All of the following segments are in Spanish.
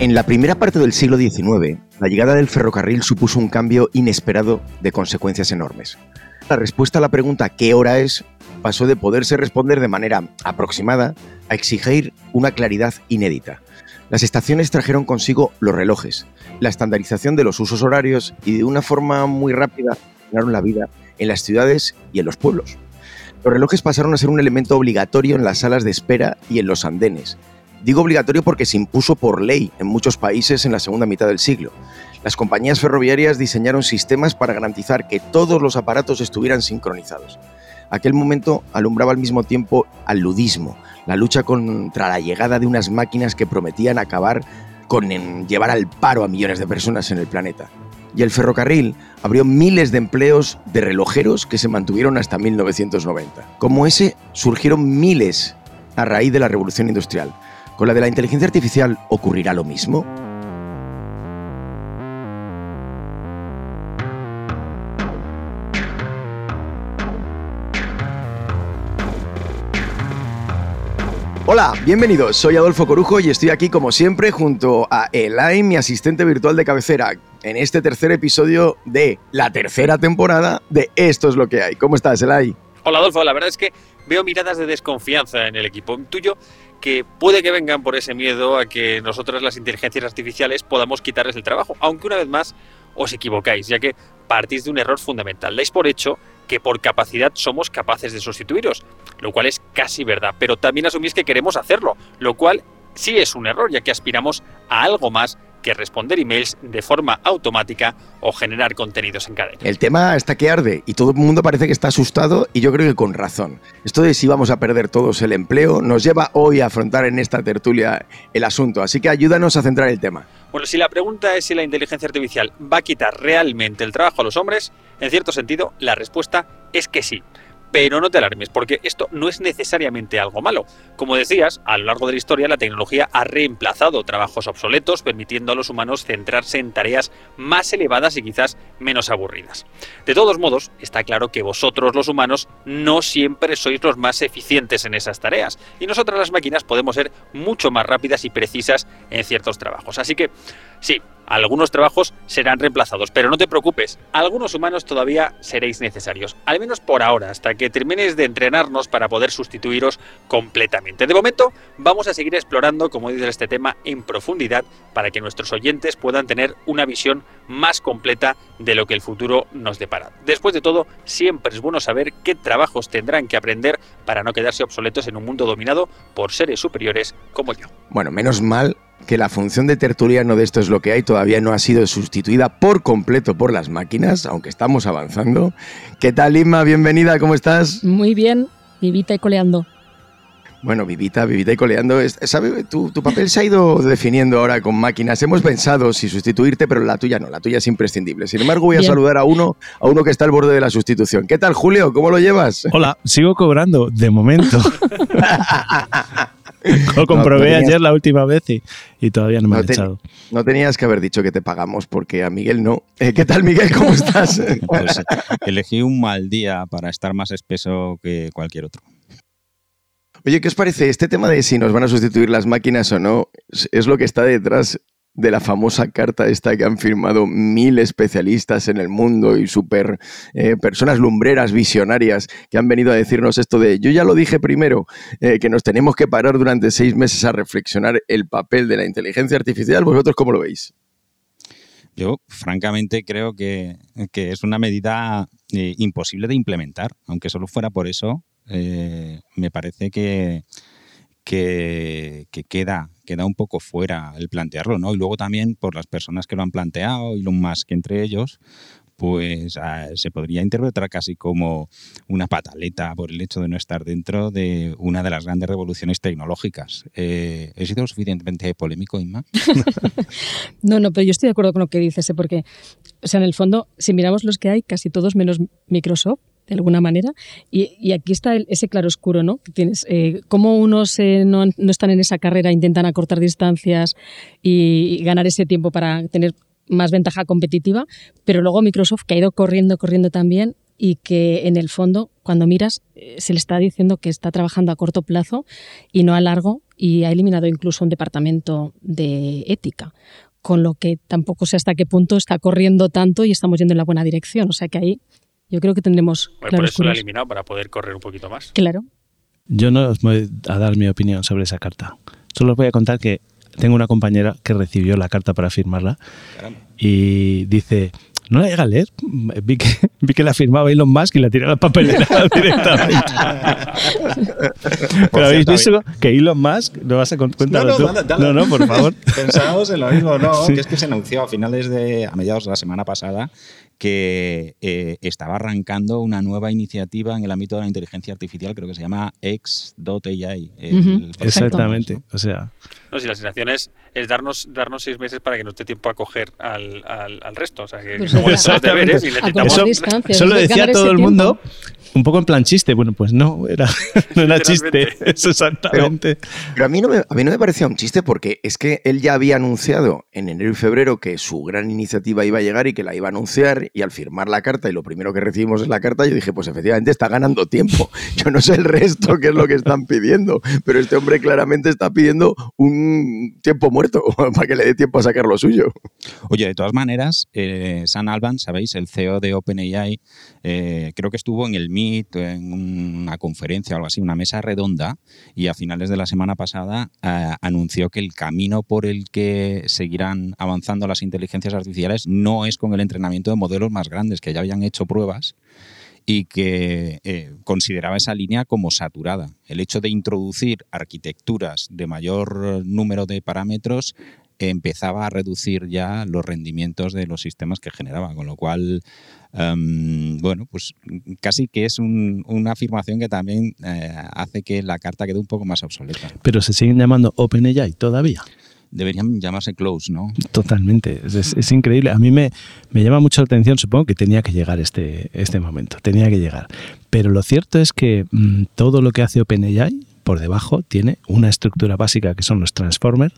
En la primera parte del siglo XIX, la llegada del ferrocarril supuso un cambio inesperado de consecuencias enormes. La respuesta a la pregunta ¿qué hora es? pasó de poderse responder de manera aproximada a exigir una claridad inédita. Las estaciones trajeron consigo los relojes, la estandarización de los usos horarios y de una forma muy rápida ganaron la vida en las ciudades y en los pueblos. Los relojes pasaron a ser un elemento obligatorio en las salas de espera y en los andenes, Digo obligatorio porque se impuso por ley en muchos países en la segunda mitad del siglo. Las compañías ferroviarias diseñaron sistemas para garantizar que todos los aparatos estuvieran sincronizados. Aquel momento alumbraba al mismo tiempo al ludismo, la lucha contra la llegada de unas máquinas que prometían acabar con llevar al paro a millones de personas en el planeta. Y el ferrocarril abrió miles de empleos de relojeros que se mantuvieron hasta 1990. Como ese, surgieron miles a raíz de la revolución industrial. ¿Con la de la inteligencia artificial ocurrirá lo mismo? Hola, bienvenidos. Soy Adolfo Corujo y estoy aquí como siempre junto a Elay, mi asistente virtual de cabecera, en este tercer episodio de la tercera temporada de Esto es lo que hay. ¿Cómo estás, Elay? Hola, Adolfo. La verdad es que veo miradas de desconfianza en el equipo tuyo que puede que vengan por ese miedo a que nosotros las inteligencias artificiales podamos quitarles el trabajo, aunque una vez más os equivocáis, ya que partís de un error fundamental. Dais por hecho que por capacidad somos capaces de sustituiros, lo cual es casi verdad, pero también asumís que queremos hacerlo, lo cual sí es un error, ya que aspiramos a algo más que responder emails de forma automática o generar contenidos en cadena. El tema está que arde y todo el mundo parece que está asustado y yo creo que con razón. Esto de si vamos a perder todos el empleo nos lleva hoy a afrontar en esta tertulia el asunto, así que ayúdanos a centrar el tema. Bueno, si la pregunta es si la inteligencia artificial va a quitar realmente el trabajo a los hombres, en cierto sentido la respuesta es que sí. Pero no te alarmes, porque esto no es necesariamente algo malo. Como decías, a lo largo de la historia la tecnología ha reemplazado trabajos obsoletos, permitiendo a los humanos centrarse en tareas más elevadas y quizás menos aburridas. De todos modos, está claro que vosotros los humanos no siempre sois los más eficientes en esas tareas, y nosotras las máquinas podemos ser mucho más rápidas y precisas en ciertos trabajos. Así que, sí, algunos trabajos serán reemplazados, pero no te preocupes, algunos humanos todavía seréis necesarios, al menos por ahora, hasta que termines de entrenarnos para poder sustituiros completamente. De momento, vamos a seguir explorando, como dice este tema, en profundidad para que nuestros oyentes puedan tener una visión más completa de lo que el futuro nos depara. Después de todo, siempre es bueno saber qué trabajos tendrán que aprender para no quedarse obsoletos en un mundo dominado por seres superiores como yo. Bueno, menos mal que la función de tertuliano de esto es lo que hay todavía no ha sido sustituida por completo por las máquinas, aunque estamos avanzando. ¿Qué tal, Inma? Bienvenida, ¿cómo estás? Muy bien, vivita y coleando. Bueno, vivita, vivita y coleando. ¿Sabe? Tu, tu, papel se ha ido definiendo ahora con máquinas. Hemos pensado si sustituirte, pero la tuya no, la tuya es imprescindible. Sin embargo, voy a saludar a uno, a uno que está al borde de la sustitución. ¿Qué tal, Julio? ¿Cómo lo llevas? Hola, sigo cobrando, de momento. Lo comprobé ayer la última vez y, todavía no me han echado. No tenías que haber dicho que te pagamos porque a Miguel no. Eh, ¿Qué tal, Miguel? ¿Cómo estás? Pues, elegí un mal día para estar más espeso que cualquier otro. Oye, ¿qué os parece? Este tema de si nos van a sustituir las máquinas o no es lo que está detrás de la famosa carta esta que han firmado mil especialistas en el mundo y super eh, personas lumbreras, visionarias, que han venido a decirnos esto de, yo ya lo dije primero, eh, que nos tenemos que parar durante seis meses a reflexionar el papel de la inteligencia artificial. ¿Vosotros cómo lo veis? Yo, francamente, creo que, es una medida eh, imposible de implementar, aunque solo fuera por eso, me parece que que, queda, queda un poco fuera el plantearlo, ¿no? Y luego también por las personas que lo han planteado, y lo más que entre ellos, pues ah, se podría interpretar casi como una pataleta por el hecho de no estar dentro de una de las grandes revoluciones tecnológicas. Eh, ¿He sido suficientemente polémico, Inma? no, no, pero yo estoy de acuerdo con lo que dices, ¿eh? porque, o sea, en el fondo, si miramos los que hay, casi todos menos Microsoft, de alguna manera. Y, aquí está ese claroscuro, ¿no? Que tienes, eh, cómo unos no, están en esa carrera, intentan acortar distancias y, ganar ese tiempo para tener más ventaja competitiva, pero luego Microsoft que ha ido corriendo, corriendo también y que en el fondo cuando miras, eh, se le está diciendo que está trabajando a corto plazo y no a largo y ha eliminado incluso un departamento de ética, con lo que tampoco sé hasta qué punto está corriendo tanto y estamos yendo en la buena dirección. O sea que ahí yo creo que tendremos... Bueno, por eso lo ha eliminado, para poder correr un poquito más. Claro. Yo no os voy a dar mi opinión sobre esa carta. Solo os voy a contar que tengo una compañera que recibió la carta para firmarla y dice, no la llega a leer. Vi que, vi que la firmaba Elon Musk y la tiré a la papelera directamente. Pero habéis visto que Elon Musk, no vas a contar no, no, tú. dale, dale. no, no, por favor. Pensábamos en lo mismo, no, Sí. que es que se anunció a finales de, a mediados de la semana pasada, que eh, estaba arrancando una nueva iniciativa en el ámbito de la inteligencia artificial, creo que se llama X.ai. Ujú, proyecto, Exactamente. ¿no? O sea, No, si la sensación es, es darnos, darnos seis meses para que nos dé tiempo a coger al, al, al resto. O sea, que Pues los deberes y necesitamos... eso, lo decía todo el tiempo. mundo. Un poco en plan chiste. Bueno, pues no, era, no era chiste. Eso exactamente. Pero a mí, no me, a mí no me parecía un chiste porque es que él ya había anunciado en enero y febrero que su gran iniciativa iba a llegar y que la iba a anunciar y al firmar la carta y lo primero que recibimos es la carta, yo dije, pues efectivamente está ganando tiempo. Yo no sé el resto qué es lo que están pidiendo, pero este hombre claramente está pidiendo un tiempo muerto para que le dé tiempo a sacar lo suyo. Oye, de todas maneras, eh, Sam Alban, sabéis, el CEO de OpenAI, eh, creo que estuvo en el Meet, en una conferencia o algo así, una mesa redonda, y a finales de la semana pasada eh, anunció que el camino por el que seguirán avanzando las inteligencias artificiales no es con el entrenamiento de modelos más grandes, que ya habían hecho pruebas y que eh, consideraba esa línea como saturada. El hecho de introducir arquitecturas de mayor número de parámetros empezaba a reducir ya los rendimientos de los sistemas que generaba, con lo cual, em, bueno, pues casi que es un- una afirmación que también eh, hace que la carta quede un poco más obsoleta. Pero se siguen llamando OpenAI todavía. Deberían llamarse close, ¿no? Totalmente, es, increíble. A mí me, me llama mucho la atención, supongo que tenía que llegar este, este momento, tenía que llegar. Pero lo cierto es que mm, todo lo que hace OpenAI por debajo tiene una estructura básica que son los transformers.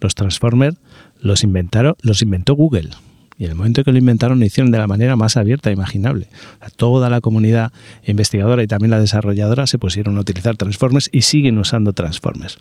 Los transformers los inventaron, los inventó Google. Y en el momento que lo inventaron lo hicieron de la manera más abierta imaginable. O sea, toda la comunidad investigadora y también la desarrolladora se pusieron a utilizar transformers y siguen usando transformers.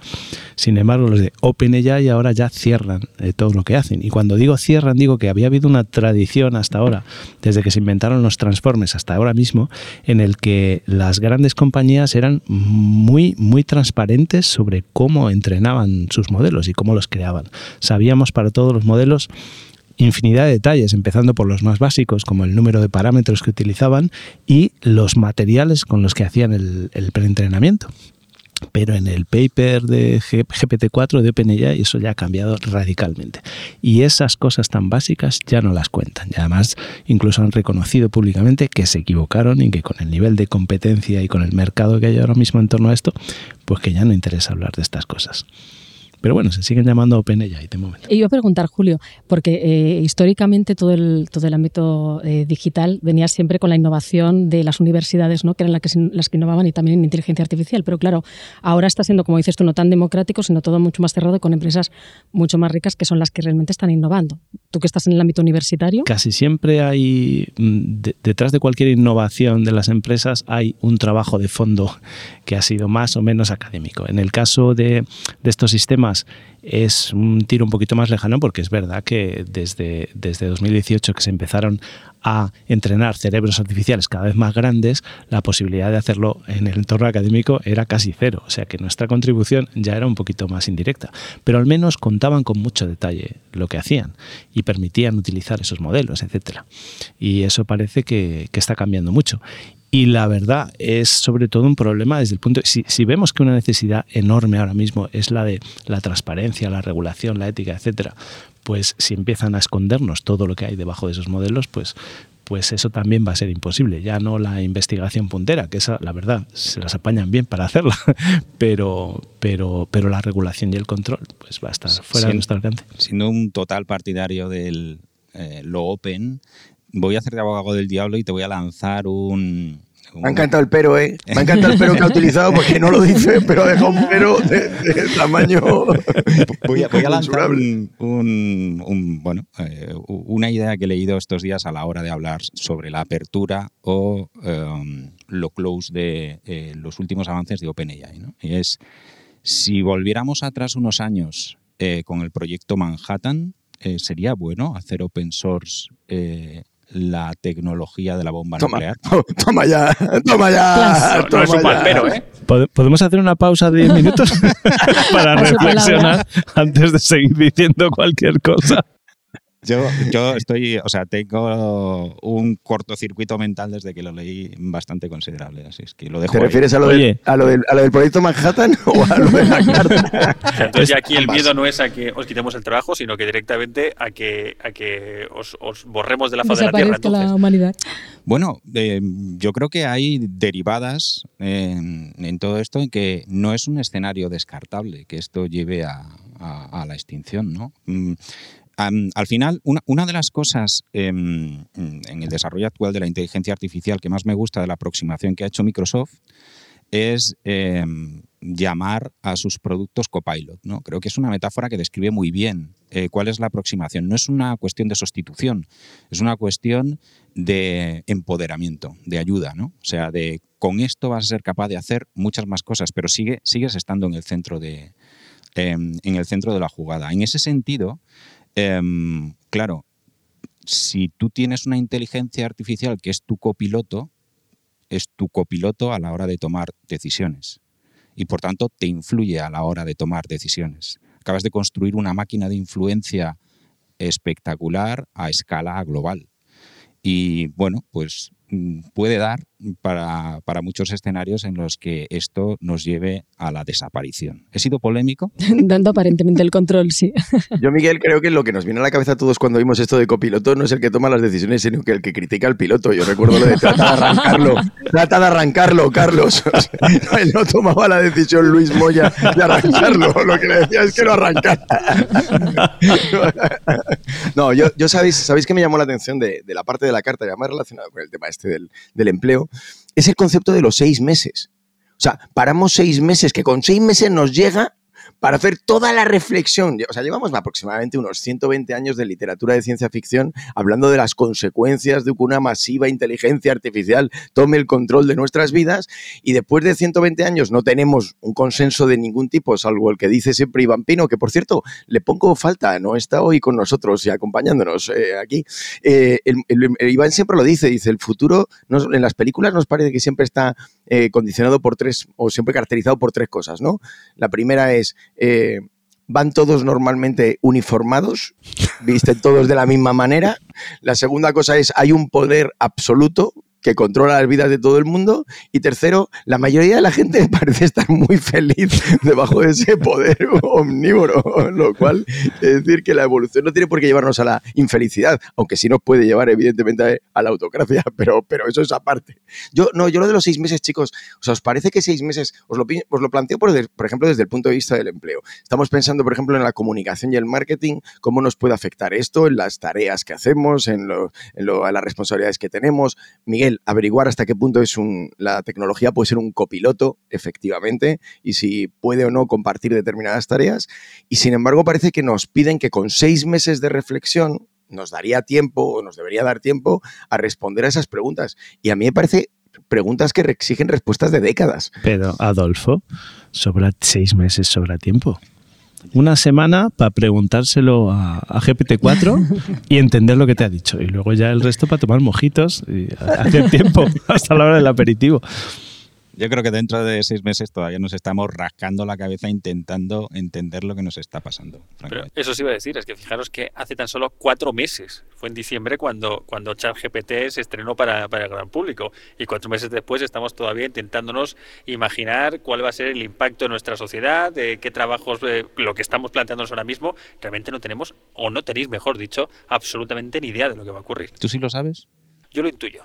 Sin embargo, los de OpenAI ahora ya cierran eh, todo lo que hacen. Y cuando digo cierran, digo que había habido una tradición hasta ahora, desde que se inventaron los transformers hasta ahora mismo, en el que las grandes compañías eran muy, muy transparentes sobre cómo entrenaban sus modelos y cómo los creaban. Sabíamos para todos los modelos infinidad de detalles, empezando por los más básicos, como el número de parámetros que utilizaban y los materiales con los que hacían el, preentrenamiento. Pero en el paper de G- GPT-4 de OpenAI eso ya ha cambiado radicalmente. Y esas cosas tan básicas ya no las cuentan. Y además incluso han reconocido públicamente que se equivocaron y que con el nivel de competencia y con el mercado que hay ahora mismo en torno a esto, pues que ya no interesa hablar de estas cosas. Pero bueno, se siguen llamando OpenAI de momento. Y yo a preguntar, Julio, porque eh, históricamente todo el, todo el ámbito eh, digital venía siempre con la innovación de las universidades, ¿no? que eran las que, las que innovaban y también en inteligencia artificial. Pero claro, ahora está siendo, como dices tú, no tan democrático, sino todo mucho más cerrado con empresas mucho más ricas que son las que realmente están innovando. Tú que estás en el ámbito universitario, Casi siempre hay, mm, de- detrás de cualquier innovación de las empresas, hay un trabajo de fondo que ha sido más o menos académico. En el caso de, de estos sistemas es un tiro un poquito más lejano porque es verdad que desde, desde 2018 que se empezaron a entrenar cerebros artificiales cada vez más grandes, la posibilidad de hacerlo en el entorno académico era casi cero. O sea que nuestra contribución ya era un poquito más indirecta. Pero al menos contaban con mucho detalle lo que hacían y permitían utilizar esos modelos, etcétera. Y eso parece que, que está cambiando mucho. Y la verdad es sobre todo un problema desde el punto si, si vemos que una necesidad enorme ahora mismo es la de la transparencia, la regulación, la ética, etcétera, pues si empiezan a escondernos todo lo que hay debajo de esos modelos, pues pues eso también va a ser imposible. Ya no la investigación puntera, que esa, la verdad, se las apañan bien para hacerla, pero, pero, pero la regulación y el control, pues va a estar fuera de nuestro alcance. Siendo un total partidario del eh, lo open, voy a hacer de abogado del diablo y te voy a lanzar un, Me ha encantado el pero, ¿eh? Me ha encantado el pero que ha utilizado porque no lo dice, pero ha dejado un pero de, tamaño. Voy a, voy a lanzar un, bueno, eh, una idea que he leído estos días a la hora de hablar sobre la apertura o em, lo close de eh, los últimos avances de OpenAI. ¿no? Y es, si volviéramos atrás unos años eh, con el proyecto Manhattan, sería bueno hacer open source la tecnología de la bomba nuclear. Toma ya, toma ya. no es un pero, ¿eh? ¿Podemos hacer una pausa de 10 minutos para reflexionar antes de seguir diciendo cualquier cosa? Yo, yo estoy, o sea, tengo un cortocircuito mental desde que lo leí bastante considerable, así es que lo dejo. ¿Te refieres a lo, del, a, lo del, a lo, del, proyecto Manhattan o a lo de la carta? Entonces ya aquí el miedo no es a que os quitemos el trabajo, sino que directamente a que, a que os, os borremos de la faz de la Tierra. la humanidad. Bueno, eh, yo creo que hay derivadas en, en, todo esto en que no es un escenario descartable que esto lleve a, a, a la extinción, ¿no? Al final, una, de las cosas em, en el desarrollo actual de la inteligencia artificial que más me gusta de la aproximación que ha hecho Microsoft es em, llamar a sus productos copilot. ¿no? Creo que es una metáfora que describe muy bien eh, cuál es la aproximación. No es una cuestión de sustitución, es una cuestión de empoderamiento, de ayuda. ¿no? O sea, de con esto vas a ser capaz de hacer muchas más cosas, pero sigue, sigues estando en el centro de, em, en el centro de la jugada. En ese sentido, Em, claro, si tú tienes una inteligencia artificial que es tu copiloto, es tu copiloto a la hora de tomar decisiones y por tanto te influye a la hora de tomar decisiones. Acabas de construir una máquina de influencia espectacular a escala global. Y bueno, pues Mm, puede dar para, para, muchos escenarios en los que esto nos lleve a la desaparición. ¿He sido polémico? Dando aparentemente el control, sí. Yo, Miguel, creo que lo que nos viene a la cabeza a todos cuando vimos esto de copiloto no es el que toma las decisiones, sino que el que critica al piloto. Yo recuerdo lo de trata de arrancarlo, trata de arrancarlo, Carlos. él no tomaba la decisión Luis Moya de arrancarlo, lo que le decía es que lo arrancara. no, yo, yo sabéis, sabéis que me llamó la atención de, de la parte de la carta, ya más relacionado con el tema este del, del empleo, es el concepto de los seis meses. O sea, paramos seis meses, que con seis meses nos llega para hacer toda la reflexión. O sea, llevamos aproximadamente unos 120 años de literatura de ciencia ficción hablando de las consecuencias de que una masiva inteligencia artificial tome el control de nuestras vidas y después de 120 años no tenemos un consenso de ningún tipo, salvo el que dice siempre Iván Pino, que por cierto, le pongo falta, no está hoy con nosotros y acompañándonos eh, aquí. Eh, Iván siempre lo dice, dice, el futuro en las películas nos parece que siempre está eh, condicionado por tres, o siempre caracterizado por tres cosas, ¿no? La primera es, eh, van todos normalmente uniformados, visten todos de la misma manera. La segunda cosa es, hay un poder absoluto que controla las vidas de todo el mundo. Y tercero, la mayoría de la gente parece estar muy feliz debajo de ese poder omnívoro, lo cual es decir que la evolución no tiene por qué llevarnos a la infelicidad, aunque sí nos puede llevar evidentemente a la autocracia, pero, pero eso es aparte. Yo, no, yo lo de los seis meses, chicos, ¿os parece que seis meses, os lo, os lo planteo por, por ejemplo desde el punto de vista del empleo? Estamos pensando, por ejemplo, en la comunicación y el marketing, cómo nos puede afectar esto en las tareas que hacemos, en, lo, en las responsabilidades que tenemos. Miguel, averiguar hasta qué punto es un, la tecnología puede ser un copiloto, efectivamente, y si puede o no compartir determinadas tareas. Y sin embargo, parece que nos piden que con seis meses de reflexión nos daría tiempo o nos debería dar tiempo a responder a esas preguntas. Y a mí me parece preguntas que exigen respuestas de décadas. Pero, Adolfo, sobra seis meses, sobra tiempo una semana para preguntárselo a, GPT-4 y entender lo que te ha dicho. Y luego ya el resto para tomar mojitos y hacer tiempo hasta la hora del aperitivo. Yo creo que dentro de seis meses todavía nos estamos rascando la cabeza intentando entender lo que nos está pasando. Pero eso sí iba a decir, es que fijaros que hace tan solo cuatro meses, fue en diciembre cuando, cuando ChatGPT se estrenó para, para el gran público y cuatro meses después estamos todavía intentándonos imaginar cuál va a ser el impacto en nuestra sociedad, de qué trabajos, eh, lo que estamos planteándonos ahora mismo, realmente no tenemos, o no tenéis, mejor dicho, absolutamente ni idea de lo que va a ocurrir. ¿Tú sí lo sabes? Yo lo intuyo.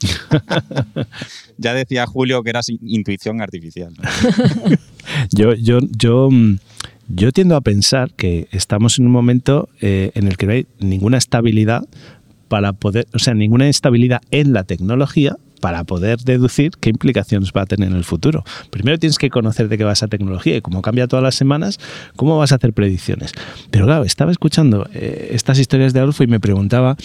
ya decía Julio que era intuición artificial. yo, yo, yo, mm, yo tiendo a pensar que estamos en un momento eh, en el que no hay ninguna estabilidad para poder, o sea, ninguna estabilidad en la tecnología para poder deducir qué implicaciones va a tener en el futuro. Primero tienes que conocer de qué va esa tecnología y como cambia todas las semanas, cómo vas a hacer predicciones. Pero claro, estaba escuchando eh, estas historias de Adolfo y me preguntaba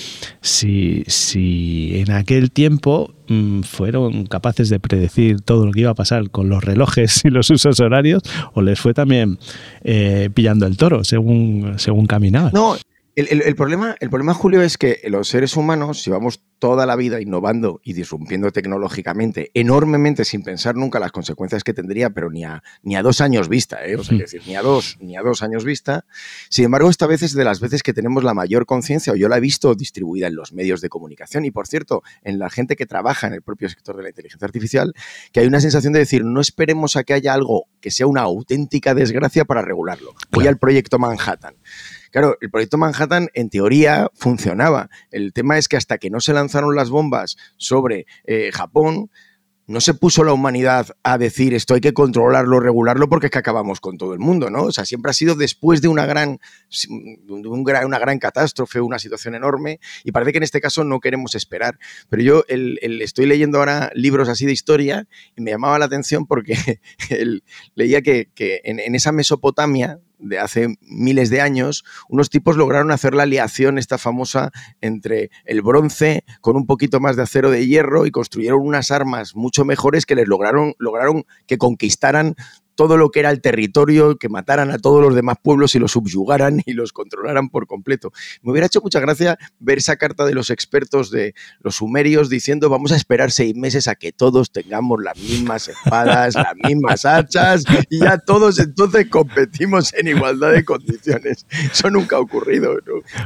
si, si en aquel tiempo mm, fueron capaces de predecir todo lo que iba a pasar con los relojes y los usos horarios o les fue también eh, pillando el toro según, según caminaba. No, el, problema, el problema, Julio, es que los seres humanos, si vamos toda la vida innovando y disrumpiendo tecnológicamente enormemente sin pensar nunca las consecuencias que tendría, pero ni a, ni a dos años vista, ¿eh? o sea, decir, ni a dos, ni a dos años vista. Sin embargo, esta vez es de las veces que tenemos la mayor conciencia, o yo la he visto distribuida en los medios de comunicación y, por cierto, en la gente que trabaja en el propio sector de la inteligencia artificial, que hay una sensación de decir, no esperemos a que haya algo que sea una auténtica desgracia para regularlo. Voy al proyecto Manhattan. Claro, el proyecto Manhattan en teoría funcionaba. El tema es que hasta que no se lanzaron las bombas sobre eh, Japón, no se puso la humanidad a decir esto hay que controlarlo, regularlo, porque es que acabamos con todo el mundo, ¿no? O sea, siempre ha sido después de una gran, una gran catástrofe, una situación enorme, y parece que en este caso no queremos esperar. Pero yo estoy leyendo ahora libros así de historia y me llamaba la atención porque leía que, en esa Mesopotamia, de hace miles de años, unos tipos lograron hacer la aleación esta famosa entre el bronce con un poquito más de acero de hierro y construyeron unas armas mucho mejores que les lograron, lograron que conquistaran todo lo que era el territorio, que mataran a todos los demás pueblos y los subyugaran y los controlaran por completo. Me hubiera hecho mucha gracia ver esa carta de los expertos de los sumerios diciendo vamos a esperar seis meses a que todos tengamos las mismas espadas, las mismas hachas y ya todos entonces competimos en igualdad de condiciones. Eso nunca ha ocurrido,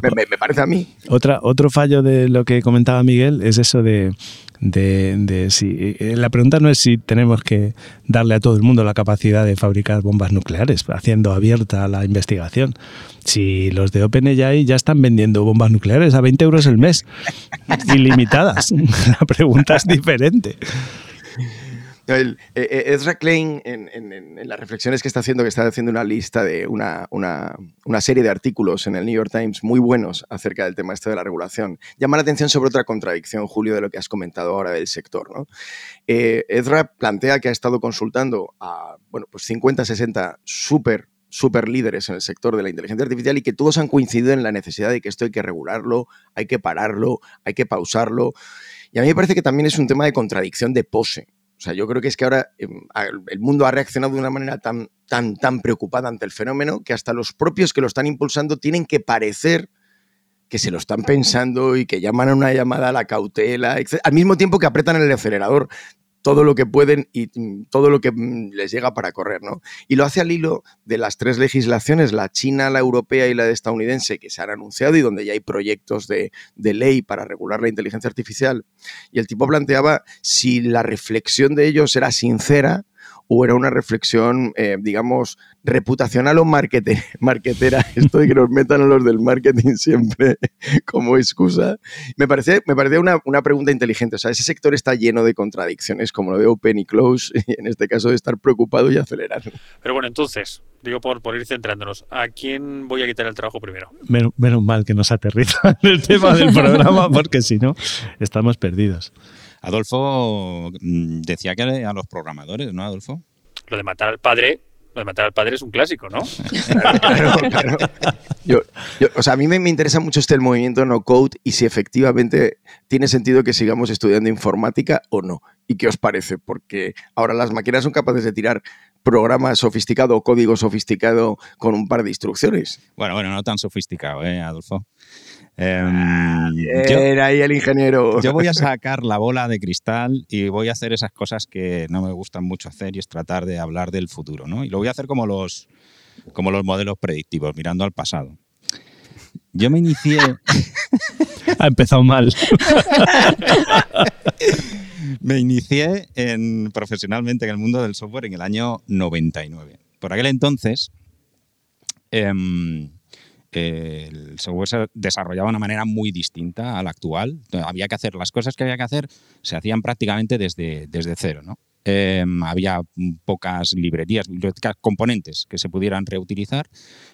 me, parece a mí. Otro fallo de lo que comentaba Miguel es eso de de, si eh, la pregunta no es si tenemos que darle a todo el mundo la capacidad de fabricar bombas nucleares, haciendo abierta la investigación. Si los de OpenAI ya están vendiendo bombas nucleares a 20 euros el mes, ilimitadas, la pregunta es diferente. El, eh, eh, Ezra Klein, en, las reflexiones que está haciendo, que está haciendo una lista de una, serie de artículos en el New York Times muy buenos acerca del tema este de la regulación, llama la atención sobre otra contradicción, Julio, de lo que has comentado ahora del sector. ¿no? Eh, Ezra plantea que ha estado consultando a bueno, pues 50, 60 súper super líderes en el sector de la inteligencia artificial y que todos han coincidido en la necesidad de que esto hay que regularlo, hay que pararlo, hay que pausarlo. Y a mí me parece que también es un tema de contradicción de pose. O sea, yo creo que es que ahora em, el mundo ha reaccionado de una manera tan, tan, tan preocupada ante el fenómeno que hasta los propios que lo están impulsando tienen que parecer que se lo están pensando y que llaman a una llamada a la cautela, al mismo tiempo que apretan el acelerador todo lo que pueden y mm, todo lo que mm, les llega para correr, ¿no? Y lo hace al hilo de las tres legislaciones, la china, la europea y la estadounidense, que se han anunciado y donde ya hay proyectos de, de ley para regular la inteligencia artificial. Y el tipo planteaba si la reflexión de ellos era sincera, o era una reflexión, eh, digamos, reputacional o markete, marketera, esto de que nos metan a los del marketing siempre como excusa, me parece, me parece una, una, pregunta inteligente. O sea, ese sector está lleno de contradicciones, como lo de Open y Close, y en este caso de estar preocupado y acelerar. Pero bueno, entonces, digo por, por ir centrándonos, ¿a quién voy a quitar el trabajo primero? Menos, menos mal que nos aterriza en el tema del programa, porque si no, estamos perdidos. Adolfo mm, decía que a los programadores, ¿no, Adolfo? Lo de matar al padre lo de matar al padre es un clásico, ¿no? o sea, a mí me, interesa mucho este el movimiento no code y si efectivamente tiene sentido que sigamos estudiando informática o no. ¿Y qué os parece? Porque ahora las máquinas son capaces de tirar programa sofisticado o código sofisticado con un par de instrucciones. Bueno, bueno, no tan sofisticado, ¿eh, Adolfo? Eh, Era ahí el ingeniero. Yo voy a sacar la bola de cristal y voy a hacer esas cosas que no me gustan mucho hacer y es tratar de hablar del futuro, ¿no? Y lo voy a hacer como los, como los modelos predictivos, mirando al pasado. Yo me inicié. ha empezado mal. me inicié en, profesionalmente en el mundo del software en el año 99. Por aquel entonces. El software se desarrollaba de una manera muy distinta a la actual. Había que hacer las cosas que había que hacer, se hacían prácticamente desde, desde cero. Em, había pocas librerías, bibliotecas, componentes que se pudieran reutilizar.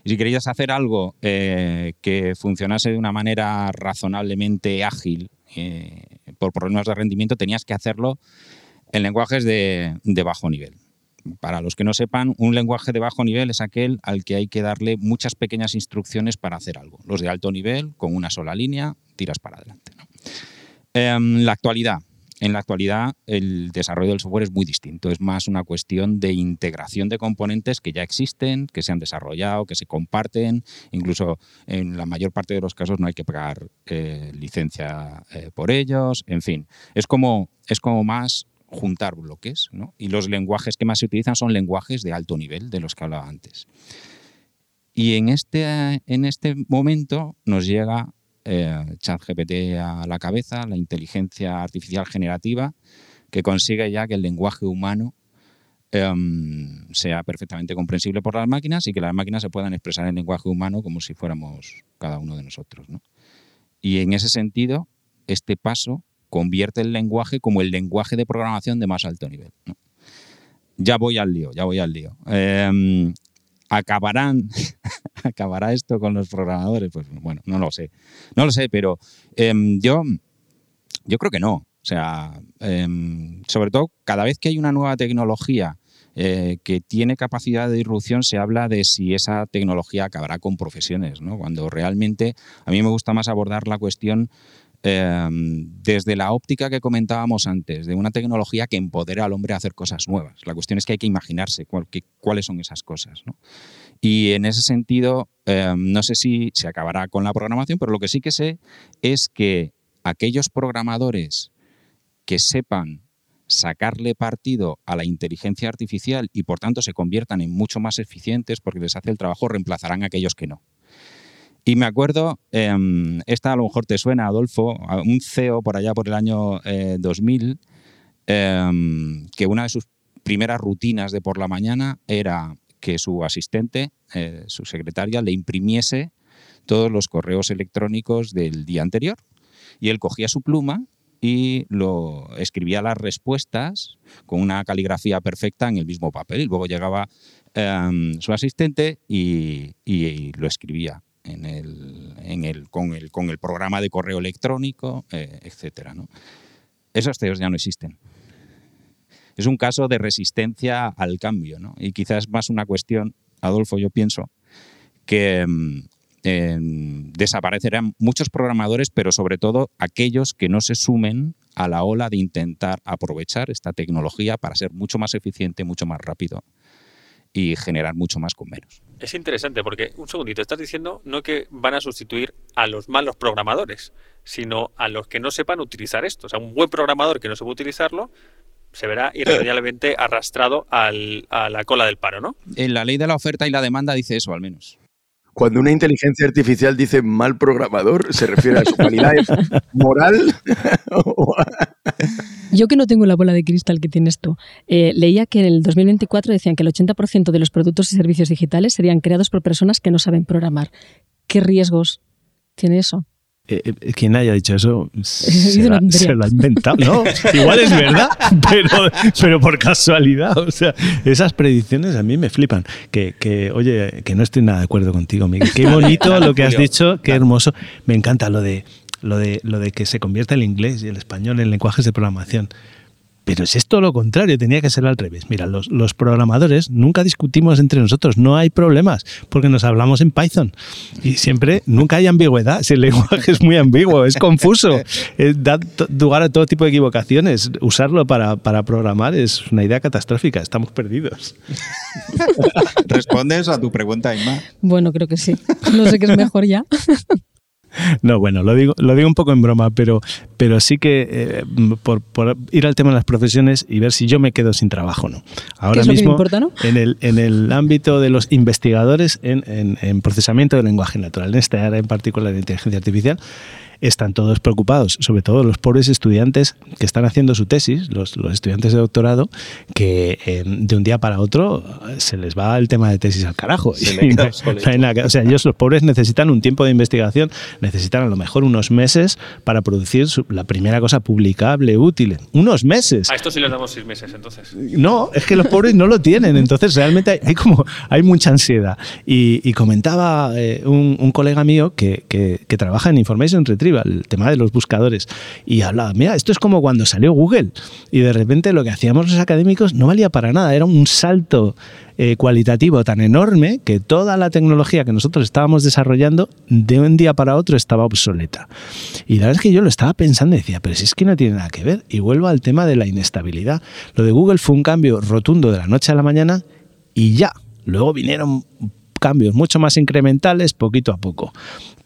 Y si querías hacer algo eh, que funcionase de una manera razonablemente ágil, eh, por problemas de rendimiento, tenías que hacerlo en lenguajes de bajo nivel. Para los que no sepan, un lenguaje de bajo nivel es aquel al que hay que darle muchas pequeñas instrucciones para hacer algo. Los de alto nivel, con una sola línea, tiras para adelante. Em, la actualidad. En la actualidad el desarrollo del software es muy distinto, es más una cuestión de integración de componentes que ya existen, que se han desarrollado, que se comparten, incluso en la mayor parte de los casos no hay que pagar eh, licencia eh, por ellos, en fin, es como, es como más juntar bloques ¿no? y los lenguajes que más se utilizan son lenguajes de alto nivel, de los que hablaba antes. Y en este, en este momento nos llega eh, ChatGPT a la cabeza, la inteligencia artificial generativa, que consigue ya que el lenguaje humano em, sea perfectamente comprensible por las máquinas y que las máquinas se puedan expresar en lenguaje humano como si fuéramos cada uno de nosotros. ¿no? Y en ese sentido, este paso convierte el lenguaje como el lenguaje de programación de más alto nivel. Ya voy al lío, ya voy al lío. Em, ¿Acabarán, acabará esto con los programadores? Pues bueno, no lo sé. No lo sé, pero em, yo, yo creo que no. O sea, em, sobre todo cada vez que hay una nueva tecnología eh, que tiene capacidad de irrupción, se habla de si esa tecnología acabará con profesiones, ¿no? Cuando realmente a mí me gusta más abordar la cuestión eh, desde la óptica que comentábamos antes, de una tecnología que empodera al hombre a hacer cosas nuevas. La cuestión es que hay que imaginarse cuáles son esas cosas. Y en ese sentido, eh, no sé si se acabará con la programación, pero lo que sí que sé es que aquellos programadores que sepan sacarle partido a la inteligencia artificial y por tanto se conviertan en mucho más eficientes porque les hace el trabajo, reemplazarán a aquellos que no. Y me acuerdo, eh, esta a lo mejor te suena, Adolfo, un CEO por allá por el año eh, 2000, eh, que una de sus primeras rutinas de por la mañana era que su asistente, eh, su secretaria, le imprimiese todos los correos electrónicos del día anterior. Y él cogía su pluma y lo escribía las respuestas con una caligrafía perfecta en el mismo papel. Y luego llegaba em, su asistente y lo escribía en el, en el, con, el, con el programa de correo electrónico, eh, etcétera. ¿no? Ya no existen. Es un caso de resistencia al cambio, ¿no? y quizás más una cuestión, Adolfo, yo pienso, que mm, desaparecerán muchos programadores, pero sobre todo aquellos que no se sumen a la ola de intentar aprovechar esta tecnología para ser mucho más eficiente, mucho más rápido y generar mucho más con menos. Es interesante porque, un segundito, estás diciendo no que van a sustituir a los malos programadores, sino a los que no sepan utilizar esto. O sea, un buen programador que no sepa utilizarlo se verá irremediablemente arrastrado al, a la cola del paro, ¿no? En la ley de la oferta y la demanda dice eso, al menos. Cuando una inteligencia artificial dice mal programador, ¿se refiere a su calidad moral? Yo que no tengo la bola de cristal que tienes tú, eh, leía que en el 2024 decían que el 80% de los productos y servicios digitales serían creados por personas que no saben programar. ¿Qué riesgos tiene eso? Eh, eh, quien haya dicho eso se, la, se, lo ha inventado. No, igual es verdad, pero, pero, por casualidad. O sea, esas predicciones a mí me flipan. Que, que, oye, que no estoy nada de acuerdo contigo, Miguel. Qué bonito lo que has dicho, qué hermoso. Me encanta lo de, lo de, lo de que se convierta el inglés y el español en lenguajes de programación. Pero es esto lo contrario, tenía que ser al revés. Mira, los, los, programadores nunca discutimos entre nosotros, no hay problemas, porque nos hablamos en Python. Y siempre, nunca hay ambigüedad. Si el lenguaje es muy ambiguo, es confuso, es, da lugar a todo tipo de equivocaciones. Usarlo para, para programar es una idea catastrófica, estamos perdidos. ¿Respondes a tu pregunta, Inma? Bueno, creo que sí. No sé qué es mejor ya. No, bueno, lo digo, lo digo un poco en broma, pero, pero sí que eh, por, por, ir al tema de las profesiones y ver si yo me quedo sin trabajo o no. Ahora mismo, importa, ¿no? en, el, en el ámbito de los investigadores en, en, en procesamiento del lenguaje natural, en esta área en particular de inteligencia artificial, están todos preocupados, sobre todo los pobres estudiantes que están haciendo su tesis, los, los estudiantes de doctorado, que eh, de un día para otro se les va el tema de tesis al carajo. O sea, ellos, los pobres, necesitan un tiempo de investigación, necesitan a lo mejor unos meses para producir su, la primera cosa publicable, útil. Unos meses. A esto sí les damos seis meses, entonces. No, es que los pobres no lo tienen, entonces realmente hay, hay como, hay mucha ansiedad. Y, y comentaba eh, un, un, colega mío que, que, que trabaja en Information Retrieval arriba, el tema de los buscadores. Y hablaba, mira, esto es como cuando salió Google. Y de repente lo que hacíamos los académicos no valía para nada, era un salto eh, cualitativo tan enorme que toda la tecnología que nosotros estábamos desarrollando de un día para otro estaba obsoleta. Y la verdad es que yo lo estaba pensando y decía, pero si es que no tiene nada que ver. Y vuelvo al tema de la inestabilidad. Lo de Google fue un cambio rotundo de la noche a la mañana y ya. Luego vinieron cambios mucho más incrementales poquito a poco.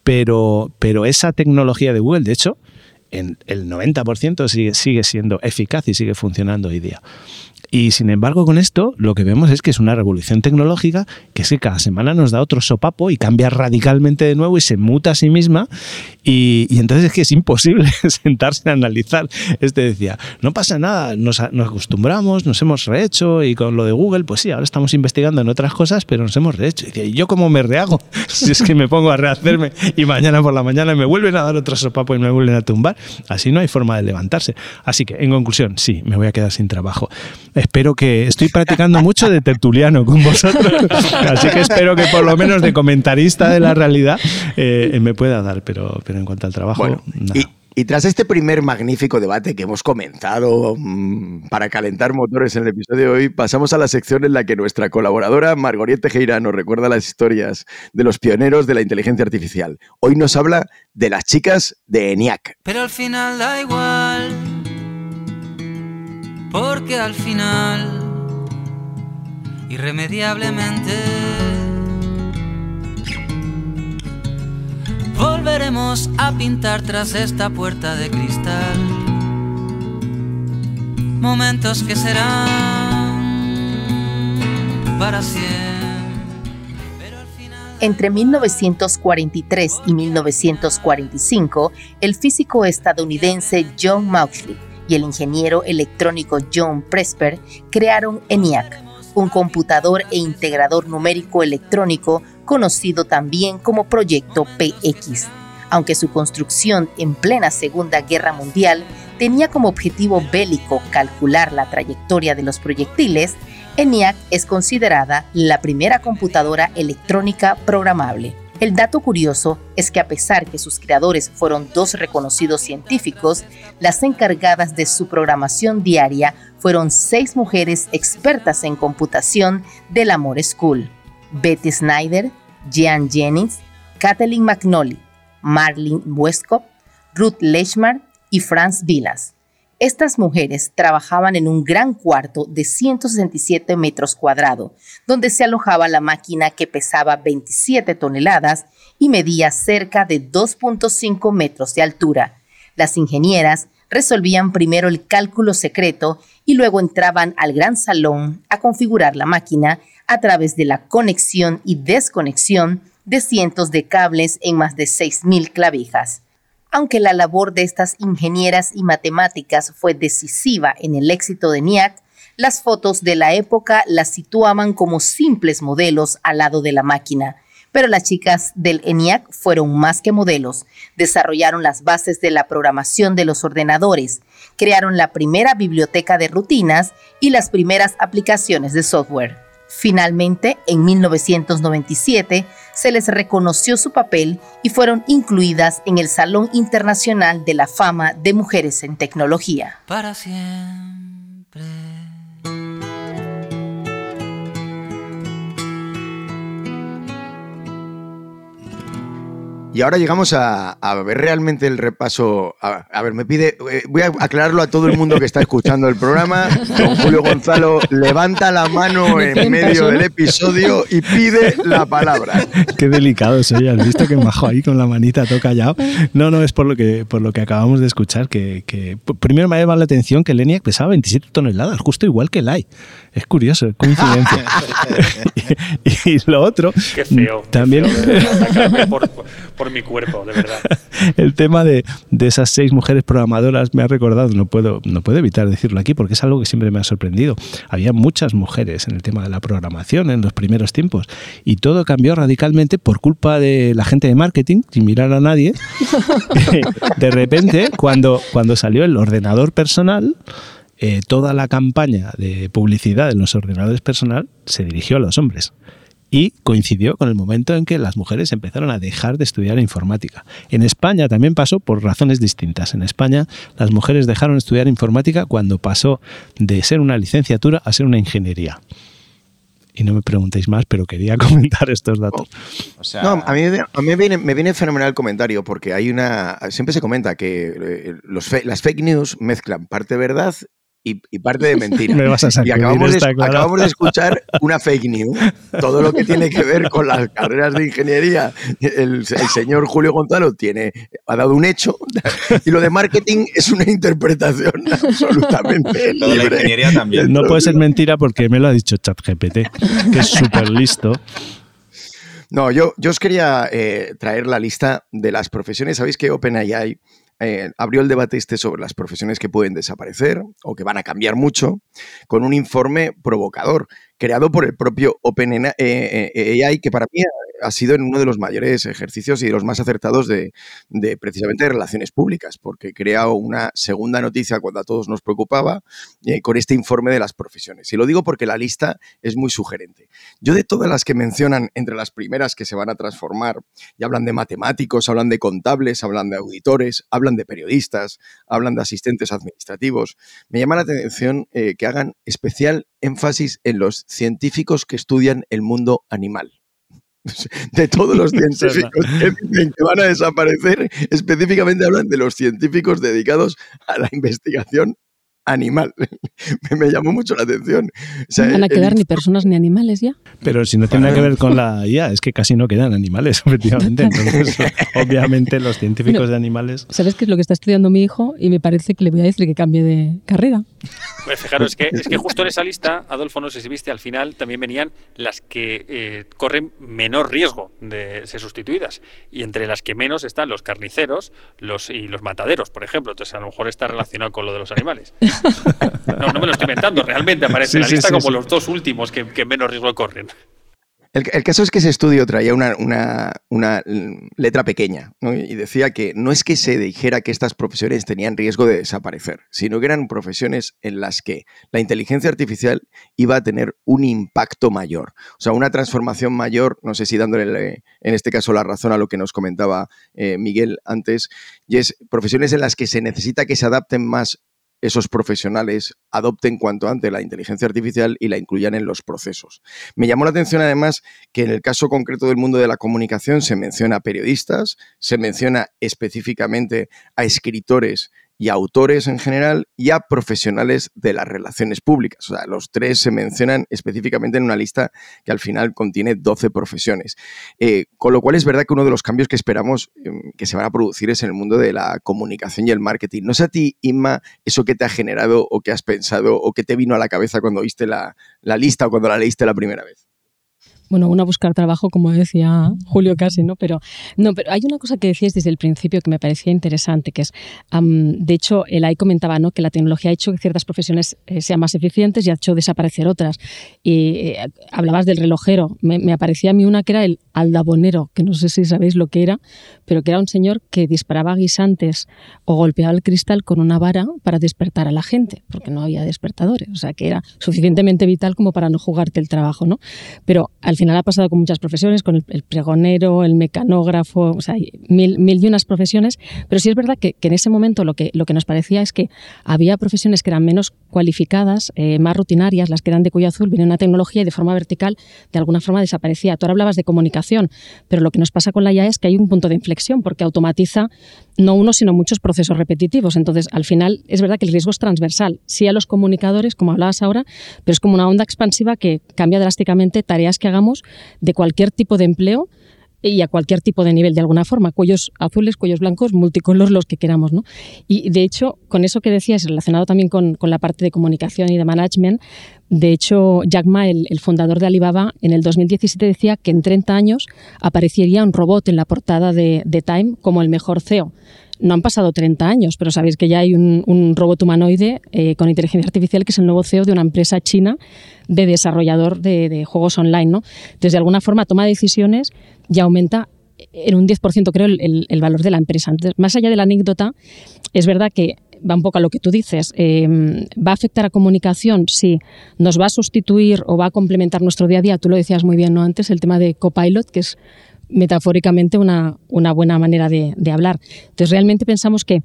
Pero, pero esa tecnología de Google, de hecho, en el 90% sigue, sigue siendo eficaz y sigue funcionando hoy día. Y sin embargo, con esto lo que vemos es que es una revolución tecnológica que es que cada semana nos da otro sopapo y cambia radicalmente de nuevo y se muta a sí misma. Y, entonces es que es imposible sentarse a analizar. Este decía, no pasa nada, nos, acostumbramos, nos hemos rehecho y con lo de Google, pues sí, ahora estamos investigando en otras cosas, pero nos hemos rehecho. Y ¿y yo cómo me rehago? si es que me pongo a rehacerme y mañana por la mañana me vuelven a dar otro sopapo y me vuelven a tumbar. Así no hay forma de levantarse. Así que, en conclusión, sí, me voy a quedar sin trabajo espero que estoy practicando mucho de tertuliano con vosotros, así que espero que por lo menos de comentarista de la realidad eh, me pueda dar, pero, pero en cuanto al trabajo... Y, tras este primer magnífico debate que hemos comenzado mm, para calentar motores en el episodio de hoy, pasamos a la sección en la que nuestra colaboradora Margoriete Tejera nos recuerda las historias de los pioneros de la inteligencia artificial. Hoy nos habla de las chicas de ENIAC. Pero al final da igual porque al final, irremediablemente, volveremos a pintar tras esta puerta de cristal momentos que serán para siempre. Entre 1943 y 1945, el físico estadounidense John Mauchly y el ingeniero electrónico John Presper crearon ENIAC, un computador e integrador numérico electrónico conocido también como Proyecto PX. Aunque su construcción en plena Segunda Guerra Mundial tenía como objetivo bélico calcular la trayectoria de los proyectiles, ENIAC es considerada la primera computadora electrónica programable. El dato curioso es que a pesar que sus creadores fueron dos reconocidos científicos, las encargadas de su programación diaria fueron seis mujeres expertas en computación del Amor School. Betty Snyder, Jean Jennings, Kathleen McNally, Marlene Westcott, Ruth Lechmar y Franz Vilas. Estas mujeres trabajaban en un gran cuarto de 167 metros cuadrados, donde se alojaba la máquina que pesaba 27 toneladas y medía cerca de 2.5 metros de altura. Las ingenieras resolvían primero el cálculo secreto y luego entraban al gran salón a configurar la máquina a través de la conexión y desconexión de cientos de cables en más de 6.000 clavijas. Aunque la labor de estas ingenieras y matemáticas fue decisiva en el éxito de NIAC, las fotos de la época las situaban como simples modelos al lado de la máquina. Pero las chicas del ENIAC fueron más que modelos. Desarrollaron las bases de la programación de los ordenadores, crearon la primera biblioteca de rutinas y las primeras aplicaciones de software. Finalmente, en 1997, se les reconoció su papel y fueron incluidas en el Salón Internacional de la Fama de Mujeres en Tecnología. Para siempre. Y ahora llegamos a, ver realmente el repaso. A, ver, me pide, eh, voy a aclararlo a todo el mundo que está escuchando el programa. Don Julio Gonzalo levanta la mano en medio del episodio y pide la palabra. Qué delicado soy, has visto que majo ahí con la manita todo callado. No, no, es por lo que, por lo que acabamos de escuchar, que, primero me ha llamado la atención que el ENIAC pesaba 27 toneladas, justo igual que el AI. Es curioso, coincidencia. y, lo otro. Qué feo. También. por mi cuerpo, de verdad. El tema de, esas seis mujeres programadoras me ha recordado, no puedo, no puedo evitar decirlo aquí porque es algo que siempre me ha sorprendido. Había muchas mujeres en el tema de la programación en los primeros tiempos y todo cambió radicalmente por culpa de la gente de marketing, sin mirar a nadie. de repente, cuando, cuando salió el ordenador personal, eh, toda la campaña de publicidad en los ordenadores personal se dirigió a los hombres y coincidió con el momento en que las mujeres empezaron a dejar de estudiar informática. En España también pasó por razones distintas. En España las mujeres dejaron de estudiar informática cuando pasó de ser una licenciatura a ser una ingeniería y no me preguntéis más, pero quería comentar estos datos. no, a mí, a mí me, viene, fenomenal el comentario porque hay una. Siempre se comenta que eh, los las fake news mezclan parte verdad y, parte de mentira. y acabamos de, acabamos de, escuchar una fake news. Todo lo que tiene que ver con las carreras de ingeniería, el, señor Julio Gonzalo tiene, ha dado un hecho y lo de marketing es una interpretación absolutamente. Lo de la ingeniería también. No puede ser mentira porque me lo ha dicho ChatGPT, que es súper listo. No, yo, yo os quería eh, traer la lista de las profesiones. Sabéis que OpenAI eh, abrió el debate este sobre las profesiones que pueden desaparecer o que van a cambiar mucho, con un informe provocador creado por el propio OpenAI, eh, que para mí ha sido en uno de los mayores ejercicios y de los más acertados de, precisamente de relaciones públicas, porque crea una segunda noticia cuando a todos nos preocupaba eh, con este informe de las profesiones. Y lo digo porque la lista es muy sugerente. Yo de todas las que mencionan entre las primeras que se van a transformar, y hablan de matemáticos, hablan de contables, hablan de auditores, hablan de periodistas, hablan de asistentes administrativos, me llama la atención eh, que hagan especial énfasis en los científicos que estudian el mundo animal de todos los científicos que van a desaparecer, específicamente hablan de los científicos dedicados a la investigación animal. me, llamó mucho la atención. no van a quedar ni personas ni animales ya. Pero si no tiene nada que ver con la IA, es que casi no quedan animales, efectivamente. Entonces, obviamente, los científicos de animales. ¿Sabes qué es lo que está estudiando mi hijo? Y me parece que le voy a decir que cambie de carrera. Pues fijaros, es que, es que justo en esa lista, Adolfo, no sé si viste, al final también venían las que eh, corren menor riesgo de ser sustituidas. Y entre las que menos están los carniceros los, y los mataderos, por ejemplo. Entonces, a lo mejor está relacionado con lo de los animales. No, no me lo estoy inventando, realmente aparece en la lista como los dos últimos que, menos riesgo corren. El, caso es que ese estudio traía una, letra pequeña y decía que no es que se dijera que estas profesiones tenían riesgo de desaparecer, sino que eran profesiones en las que la inteligencia artificial iba a tener un impacto mayor, o sea, una transformación mayor, no sé si dándole en este caso la razón a lo que nos comentaba eh, Miguel antes, y es profesiones en las que se necesita que se adapten más esos profesionales adopten cuanto antes la inteligencia artificial y la incluyan en los procesos. Me llamó la atención además que en el caso concreto del mundo de la comunicación se menciona a periodistas, se menciona específicamente a escritores y autores en general y a profesionales de las relaciones públicas. O sea, los tres se mencionan específicamente en una lista que al final contiene 12 profesiones. Eh, con lo cual es verdad que uno de los cambios que esperamos em, que se van a producir es en el mundo de la comunicación y el marketing. No sé a ti, Inma, eso que te ha generado o que has pensado o que te vino a la cabeza cuando viste la, la lista o cuando la leíste la primera vez bueno, una buscar trabajo, como decía Julio casi, ¿no? Pero, no, pero hay una cosa que decías desde el principio que me parecía interesante, que es, de hecho, el AI comentaba, ¿no? Que la tecnología ha hecho que ciertas profesiones eh, sean más eficientes y ha hecho desaparecer otras. Y eh, hablabas del relojero. Me, me, aparecía a mí una que era el aldabonero, que no sé si sabéis lo que era, pero que era un señor que disparaba guisantes o golpeaba el cristal con una vara para despertar a la gente, porque no había despertadores. O sea, que era suficientemente vital como para no jugarte el trabajo, ¿no? Pero al final ha pasado con muchas profesiones, con el, pregonero, el mecanógrafo, o sea, mil, mil y unas profesiones, pero sí es verdad que, en ese momento lo que, lo que nos parecía es que había profesiones que eran menos cualificadas, eh, más rutinarias, las que eran de cuello azul, viene una tecnología y de forma vertical de alguna forma desaparecía. Tú ahora hablabas de comunicación, pero lo que nos pasa con la IA es que hay un punto de inflexión porque automatiza no uno, sino muchos procesos repetitivos. Entonces, al final, es verdad que el riesgo es transversal. Sí a los comunicadores, como hablabas ahora, pero es como una onda expansiva que cambia drásticamente tareas que hagamos de cualquier tipo de empleo y a cualquier tipo de nivel de alguna forma, cuellos azules, cuellos blancos, multicolor, los que queramos. ¿no? Y de hecho, con eso que decías, relacionado también con, la parte de comunicación y de management, de hecho, Jack Ma, el, fundador de Alibaba, en el 2017 decía que en 30 años aparecería un robot en la portada de, de Time como el mejor CEO no han pasado 30 años, pero sabéis que ya hay un, robot humanoide eh, con inteligencia artificial que es el nuevo CEO de una empresa china de desarrollador de, juegos online. ¿no? Entonces, de alguna forma, toma decisiones y aumenta en un 10% creo el, valor de la empresa. Más allá de la anécdota, es verdad que va un poco a lo que tú dices. Eh, ¿Va a afectar a comunicación? Sí. ¿Nos va a sustituir o va a complementar nuestro día a día? Tú lo decías muy bien ¿no? antes, el tema de Copilot, que es metafóricamente una, una buena manera de, hablar. Entonces, realmente pensamos que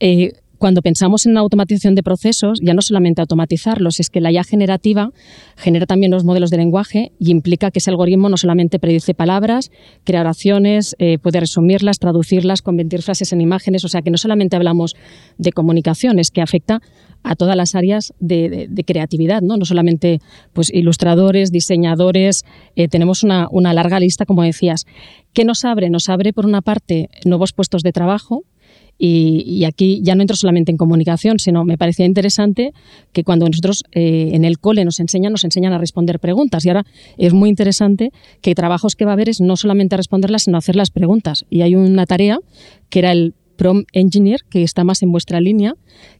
eh, cuando pensamos en automatización de procesos, ya no solamente automatizarlos, es que la IA generativa genera también los modelos de lenguaje y implica que ese algoritmo no solamente predice palabras, crea oraciones, eh, puede resumirlas, traducirlas, convertir frases en imágenes, o sea que no solamente hablamos de comunicación, es que afecta a todas las áreas de, creatividad, ¿no? No solamente pues, ilustradores, diseñadores, eh, tenemos una, larga lista, como decías. ¿Qué nos abre? Nos abre, por una parte, nuevos puestos de trabajo, y, aquí ya no entro solamente en comunicación, sino me parecía interesante que cuando nosotros eh, en el cole nos enseñan, nos enseñan a responder preguntas. Y ahora es muy interesante que trabajos que va a haber es no solamente a responderlas, sino a hacer las preguntas. Y hay una tarea que era el Prom Engineer, que está más en vuestra línea,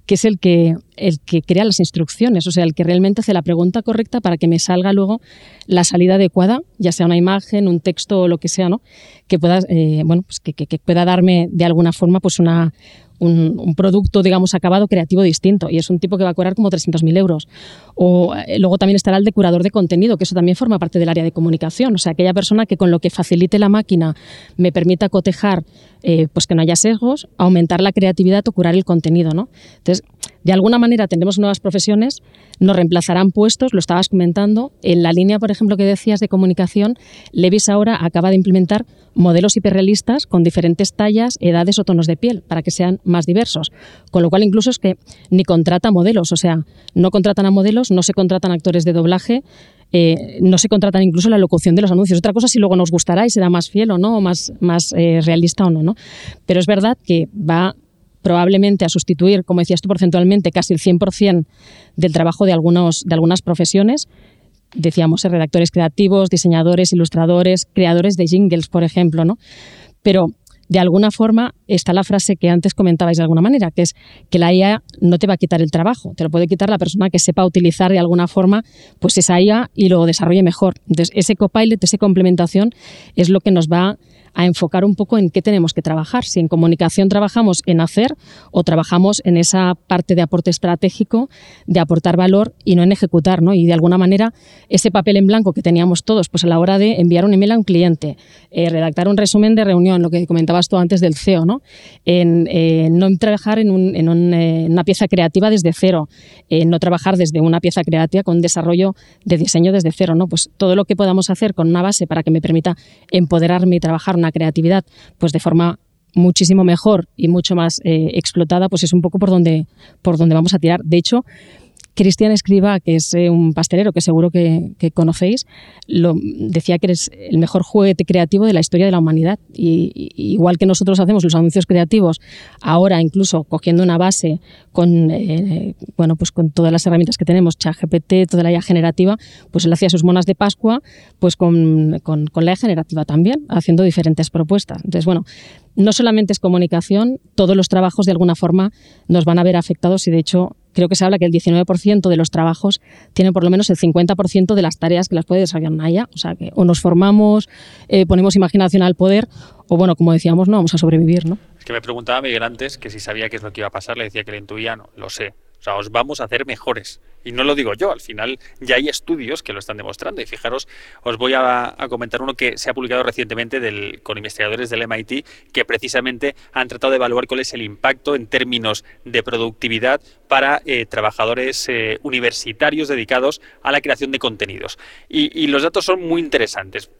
que es el que, el que crea las instrucciones, o sea, el que realmente hace la pregunta correcta para que me salga luego la salida adecuada, ya sea una imagen, un texto o lo que sea, ¿no? Que pueda, eh, bueno, pues que, que, pueda darme de alguna forma pues una, un, producto, digamos, acabado creativo distinto. Y es un tipo que va a cobrar como 300.000 euros. O eh, luego también estará el de curador de contenido, que eso también forma parte del área de comunicación. O sea, aquella persona que con lo que facilite la máquina me permita cotejar, eh, pues que no haya sesgos, aumentar la creatividad o curar el contenido, ¿no? Entonces, de alguna manera tendremos nuevas profesiones, nos reemplazarán puestos, lo estabas comentando. En la línea, por ejemplo, que decías de comunicación, Levis ahora acaba de implementar modelos hiperrealistas con diferentes tallas, edades o tonos de piel para que sean más diversos. Con lo cual, incluso es que ni contrata modelos, o sea, no contratan a modelos, no se contratan actores de doblaje, eh, no se contratan incluso la locución de los anuncios. Otra cosa si luego nos gustará y será más fiel o no, o más, más eh, realista o no, no. Pero es verdad que va probablemente a sustituir, como decías tú, porcentualmente casi el 100% del trabajo de, algunos, de algunas profesiones. Decíamos, redactores creativos, diseñadores, ilustradores, creadores de jingles, por ejemplo, ¿no? Pero de alguna forma está la frase que antes comentabais de alguna manera, que es que la IA no te va a quitar el trabajo, te lo puede quitar la persona que sepa utilizar de alguna forma pues esa IA y lo desarrolle mejor. Entonces, ese copilot, esa complementación es lo que nos va a enfocar un poco en qué tenemos que trabajar. Si en comunicación trabajamos en hacer o trabajamos en esa parte de aporte estratégico, de aportar valor y no en ejecutar, ¿no? Y de alguna manera ese papel en blanco que teníamos todos, pues a la hora de enviar un email a un cliente, eh, redactar un resumen de reunión, lo que comentabas tú antes del CEO, ¿no? En eh, no trabajar en, un, en eh, una pieza creativa desde cero, en no trabajar desde una pieza creativa con desarrollo de diseño desde cero, ¿no? Pues todo lo que podamos hacer con una base para que me permita empoderarme y trabajar creatividad pues de forma muchísimo mejor y mucho más eh, explotada, pues es un poco por donde, por donde vamos a tirar. De hecho, Cristian Escriba, que es eh, un pastelero que seguro que, conocéis, lo, decía que eres el mejor juguete creativo de la historia de la humanidad. Y, igual que nosotros hacemos los anuncios creativos, ahora incluso cogiendo una base con, eh, bueno, pues con todas las herramientas que tenemos, ChatGPT, toda la IA generativa, pues él hacía sus monas de Pascua pues con, con, con la IA generativa también, haciendo diferentes propuestas. Entonces, bueno, no solamente es comunicación, todos los trabajos de alguna forma nos van a ver afectados y de hecho creo que se habla que el 19% de los trabajos tienen por lo menos el 50% de las tareas que las puede desarrollar una IA. O sea que o nos formamos, eh, ponemos imaginación al poder o bueno, como decíamos, no vamos a sobrevivir, ¿no? Es que me preguntaba Miguel antes que si sabía qué es lo que iba a pasar, le decía que le intuía, no, lo sé. O sea, os vamos a hacer mejores. Y no lo digo yo, al final ya hay estudios que lo están demostrando. Y fijaros, os voy a, comentar uno que se ha publicado recientemente con investigadores del MIT que precisamente han tratado de evaluar cuál es el impacto en términos de productividad para eh, trabajadores eh, universitarios dedicados a la creación de contenidos. Y, y los datos son muy interesantes.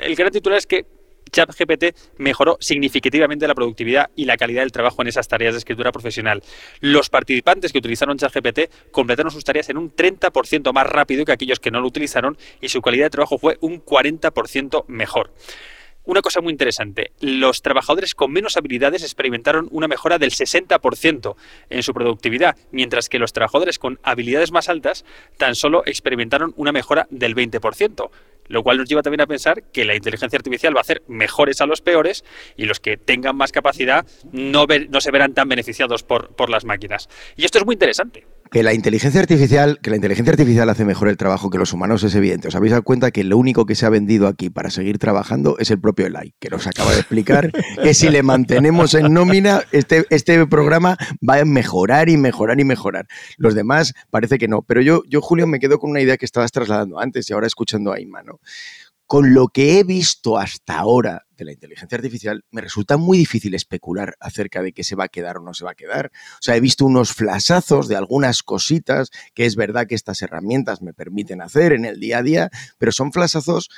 El gran titular es que ChatGPT mejoró significativamente la productividad y la calidad del trabajo en esas tareas de escritura profesional. Los participantes que utilizaron ChatGPT completaron sus tareas en un 30% más rápido que aquellos que no lo utilizaron y su calidad de trabajo fue un 40% mejor. Una cosa muy interesante, los trabajadores con menos habilidades experimentaron una mejora del 60% en su productividad, mientras que los trabajadores con habilidades más altas tan solo experimentaron una mejora del 20%, lo cual nos lleva también a pensar que la inteligencia artificial va a hacer mejores a los peores y los que tengan más capacidad no, no se verán tan beneficiados por, por las máquinas. Y esto es muy interesante. Que la inteligencia artificial, que la inteligencia artificial hace mejor el trabajo que los humanos es evidente. Os habéis dado cuenta que lo único que se ha vendido aquí para seguir trabajando es el propio Eli, que nos acaba de explicar que si le mantenemos en nómina, este, este programa va a mejorar y mejorar y mejorar. Los demás parece que no. Pero yo, yo, Julio, me quedo con una idea que estabas trasladando antes y ahora escuchando a Inma, ¿no? Con lo que he visto hasta ahora de la inteligencia artificial, me resulta muy difícil especular acerca de qué se va a quedar o no se va a quedar. O sea, he visto unos flasazos de algunas cositas que es verdad que estas herramientas me permiten hacer en el día a día, pero son flasazos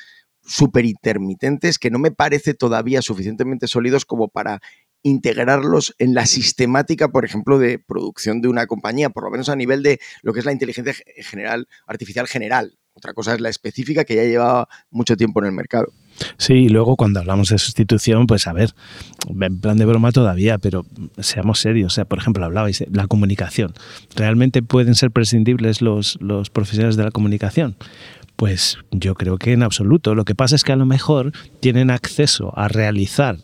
súper intermitentes que no me parece todavía suficientemente sólidos como para integrarlos en la sistemática, por ejemplo, de producción de una compañía, por lo menos a nivel de lo que es la inteligencia general, artificial general. Otra cosa es la específica que ya lleva mucho tiempo en el mercado. Sí, y luego cuando hablamos de sustitución, pues a ver, en plan de broma todavía, pero seamos serios. O sea, por ejemplo, hablabais de la comunicación. ¿Realmente pueden ser prescindibles los, los profesionales de la comunicación? Pues yo creo que en absoluto. Lo que pasa es que a lo mejor tienen acceso a realizar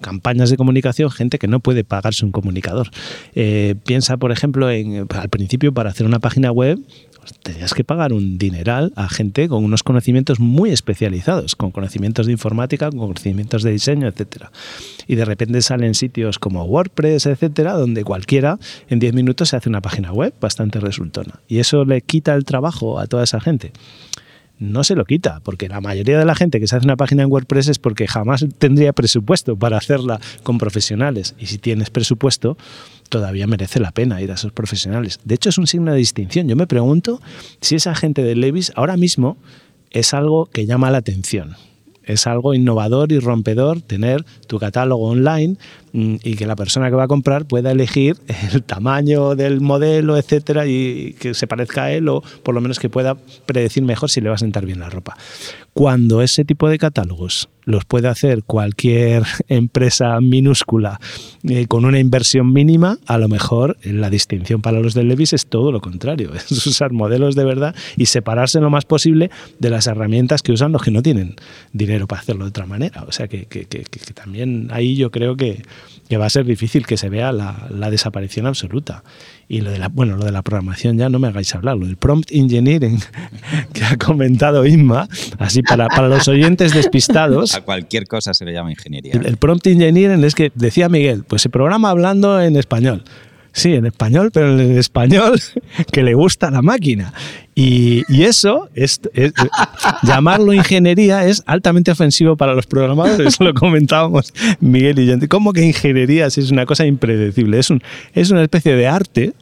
campañas de comunicación gente que no puede pagarse un comunicador. Eh, piensa, por ejemplo, en al principio para hacer una página web tenías que pagar un dineral a gente con unos conocimientos muy especializados, con conocimientos de informática, con conocimientos de diseño, etcétera. Y de repente salen sitios como WordPress, etcétera, donde cualquiera en 10 minutos se hace una página web bastante resultona. Y eso le quita el trabajo a toda esa gente no se lo quita, porque la mayoría de la gente que se hace una página en WordPress es porque jamás tendría presupuesto para hacerla con profesionales. Y si tienes presupuesto, todavía merece la pena ir a esos profesionales. De hecho, es un signo de distinción. Yo me pregunto si esa gente de Levis ahora mismo es algo que llama la atención es algo innovador y rompedor tener tu catálogo online y que la persona que va a comprar pueda elegir el tamaño del modelo, etcétera, y que se parezca a él o por lo menos que pueda predecir mejor si le va a sentar bien la ropa. Cuando ese tipo de catálogos los puede hacer cualquier empresa minúscula eh, con una inversión mínima, a lo mejor la distinción para los de Levis es todo lo contrario, es usar modelos de verdad y separarse lo más posible de las herramientas que usan los que no tienen dinero para hacerlo de otra manera. O sea que, también ahí yo creo que, va a ser difícil que se vea la, la desaparición absoluta. Y lo de la, bueno, lo de la programación ya no me hagáis hablar, lo del prompt engineering que ha comentado Inma, así para, para los oyentes despistados. A cualquier cosa se le llama ingeniería. El, prompt engineering es que, decía Miguel, pues se programa hablando en español. Sí, en español, pero en español que le gusta la máquina. Y, eso, es, llamarlo ingeniería es altamente ofensivo para los programadores, lo comentábamos Miguel y yo. ¿Cómo que ingeniería si es una cosa impredecible? Es, un, es una especie de arte,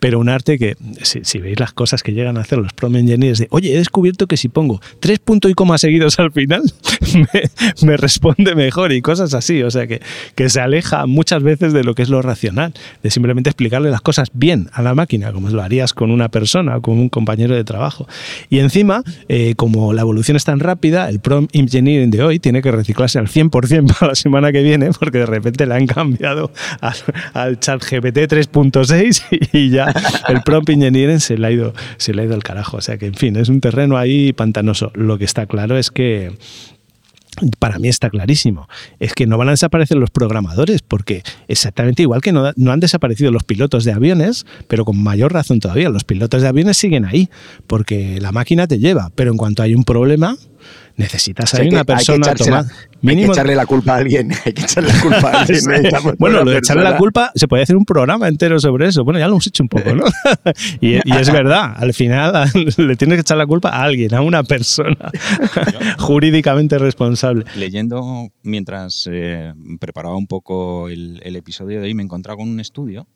pero un arte que, si, veis las cosas que llegan a hacer los prompt engineers, de, oye, he descubierto que si pongo tres puntos y coma seguidos al final, me, responde mejor y cosas así. O sea, que, que se aleja muchas veces de lo que es lo racional, de simplemente explicarle las cosas bien a la máquina, como lo harías con una persona o con un compañero de trabajo. Y encima, eh, como la evolución es tan rápida, el prompt engineering de hoy tiene que reciclarse al 100% para la semana que viene, porque de repente le han cambiado al, chat GPT 3.6 y ya el prompt engineering se le, ha ido, se le ha ido al carajo. O sea que, en fin, es un terreno ahí pantanoso. Lo que está claro es que para mí está clarísimo. Es que no van a desaparecer los programadores, porque exactamente igual que no, han desaparecido los pilotos de aviones, pero con mayor razón todavía, los pilotos de aviones siguen ahí, porque la máquina te lleva, pero en cuanto hay un problema, necesitas a una persona tomar. Mínimo... Hay que echarle la culpa a alguien. Hay que echarle la culpa a alguien. bueno, lo de echarle la culpa, se puede hacer un programa entero sobre eso. Bueno, ya lo hemos hecho un poco, ¿no? y, es verdad, al final le tienes que echar la culpa a alguien, a una persona jurídicamente responsable. Leyendo mientras eh, preparaba un poco el, el episodio de hoy, me encontraba con un estudio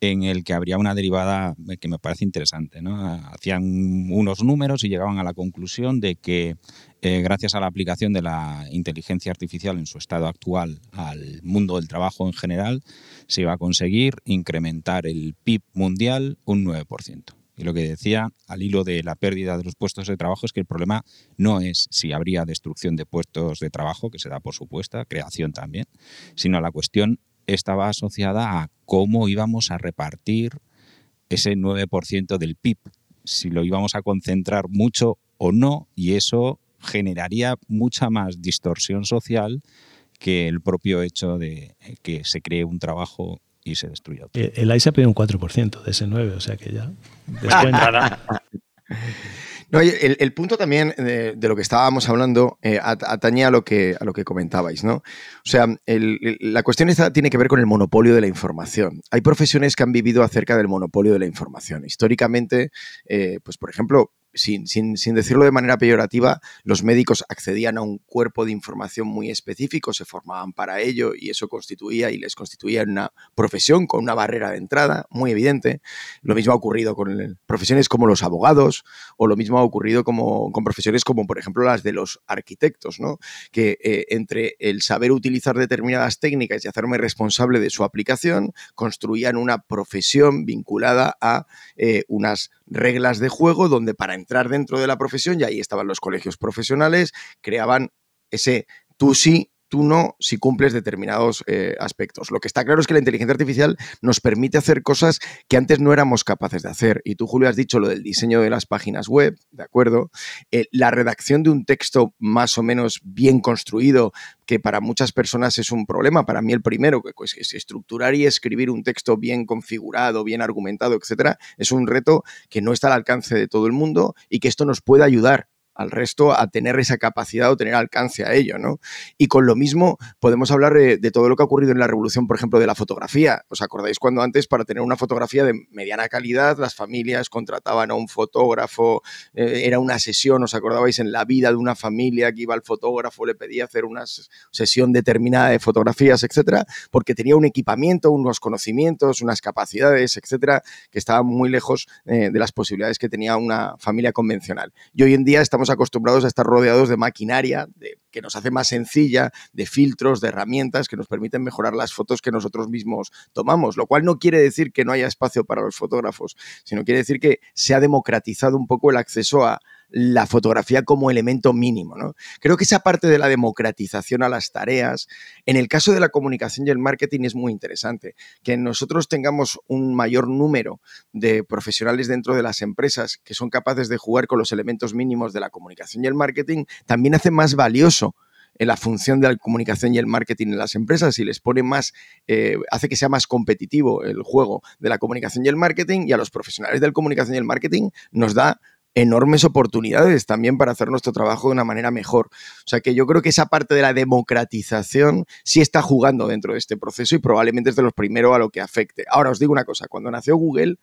en el que habría una derivada que me parece interesante. ¿no? Hacían unos números y llegaban a la conclusión de que eh, gracias a la aplicación de la inteligencia artificial en su estado actual al mundo del trabajo en general, se iba a conseguir incrementar el PIB mundial un 9%. Y lo que decía al hilo de la pérdida de los puestos de trabajo es que el problema no es si habría destrucción de puestos de trabajo, que se da por supuesta, creación también, sino la cuestión estaba asociada a cómo íbamos a repartir ese 9% del PIB, si lo íbamos a concentrar mucho o no, y eso generaría mucha más distorsión social que el propio hecho de que se cree un trabajo y se destruyó. El, el AI se ha pedido un 4% de ese 9, o sea que ya. No, el, el punto también de, de lo que estábamos hablando eh, at- atañe a lo que, a lo que comentabais, ¿no? O sea, el- el- la cuestión esta tiene que ver con el monopolio de la información. Hay profesiones que han vivido acerca del monopolio de la información. Históricamente, eh, pues por ejemplo, sin, sin- sin decirlo de manera peyorativa, los médicos accedían a un cuerpo de información muy específico, se formaban para ello y eso constituía y les constituía una profesión con una barrera de entrada muy evidente. Lo mismo ha ocurrido con profesiones como los abogados o lo mismo ha ocurrido como, con profesiones como, por ejemplo, las de los arquitectos, ¿no? que eh, entre el saber utilizar determinadas técnicas y hacerme responsable de su aplicación, construían una profesión vinculada a eh, unas reglas de juego donde para entrar dentro de la profesión, y ahí estaban los colegios profesionales, creaban ese tú tú no, si cumples determinados eh, aspectos. Lo que está claro es que la inteligencia artificial nos permite hacer cosas que antes no éramos capaces de hacer. Y tú, Julio, has dicho lo del diseño de las páginas web, ¿de acuerdo? Eh, la redacción de un texto más o menos bien construido, que para muchas personas es un problema, para mí el primero, que pues, es estructurar y escribir un texto bien configurado, bien argumentado, etcétera, es un reto que no está al alcance de todo el mundo y que esto nos puede ayudar al resto a tener esa capacidad o tener alcance a ello, ¿no? Y con lo mismo podemos hablar de, todo lo que ha ocurrido en la revolución, por ejemplo, de la fotografía. ¿Os acordáis cuando antes para tener una fotografía de mediana calidad las familias contrataban a un fotógrafo, eh, era una sesión, os acordabais en la vida de una familia que iba al fotógrafo, le pedía hacer una sesión determinada de fotografías, etcétera, porque tenía un equipamiento, unos conocimientos, unas capacidades, etcétera, que estaban muy lejos eh, de las posibilidades que tenía una familia convencional. Y hoy en día estamos acostumbrados a estar rodeados de maquinaria de, que nos hace más sencilla, de filtros, de herramientas que nos permiten mejorar las fotos que nosotros mismos tomamos, lo cual no quiere decir que no haya espacio para los fotógrafos, sino quiere decir que se ha democratizado un poco el acceso a, la fotografía como elemento mínimo. ¿no? Creo que esa parte de la democratización a las tareas, en el caso de la comunicación y el marketing es muy interesante. Que nosotros tengamos un mayor número de profesionales dentro de las empresas que son capaces de jugar con los elementos mínimos de la comunicación y el marketing, también hace más valioso en la función de la comunicación y el marketing en las empresas y les pone más, eh, hace que sea más competitivo el juego de la comunicación y el marketing y a los profesionales de la comunicación y el marketing nos da enormes oportunidades también para hacer nuestro trabajo de una manera mejor. O sea que yo creo que esa parte de la democratización sí está jugando dentro de este proceso y probablemente es de los primeros a lo que afecte. Ahora os digo una cosa, cuando nació Google,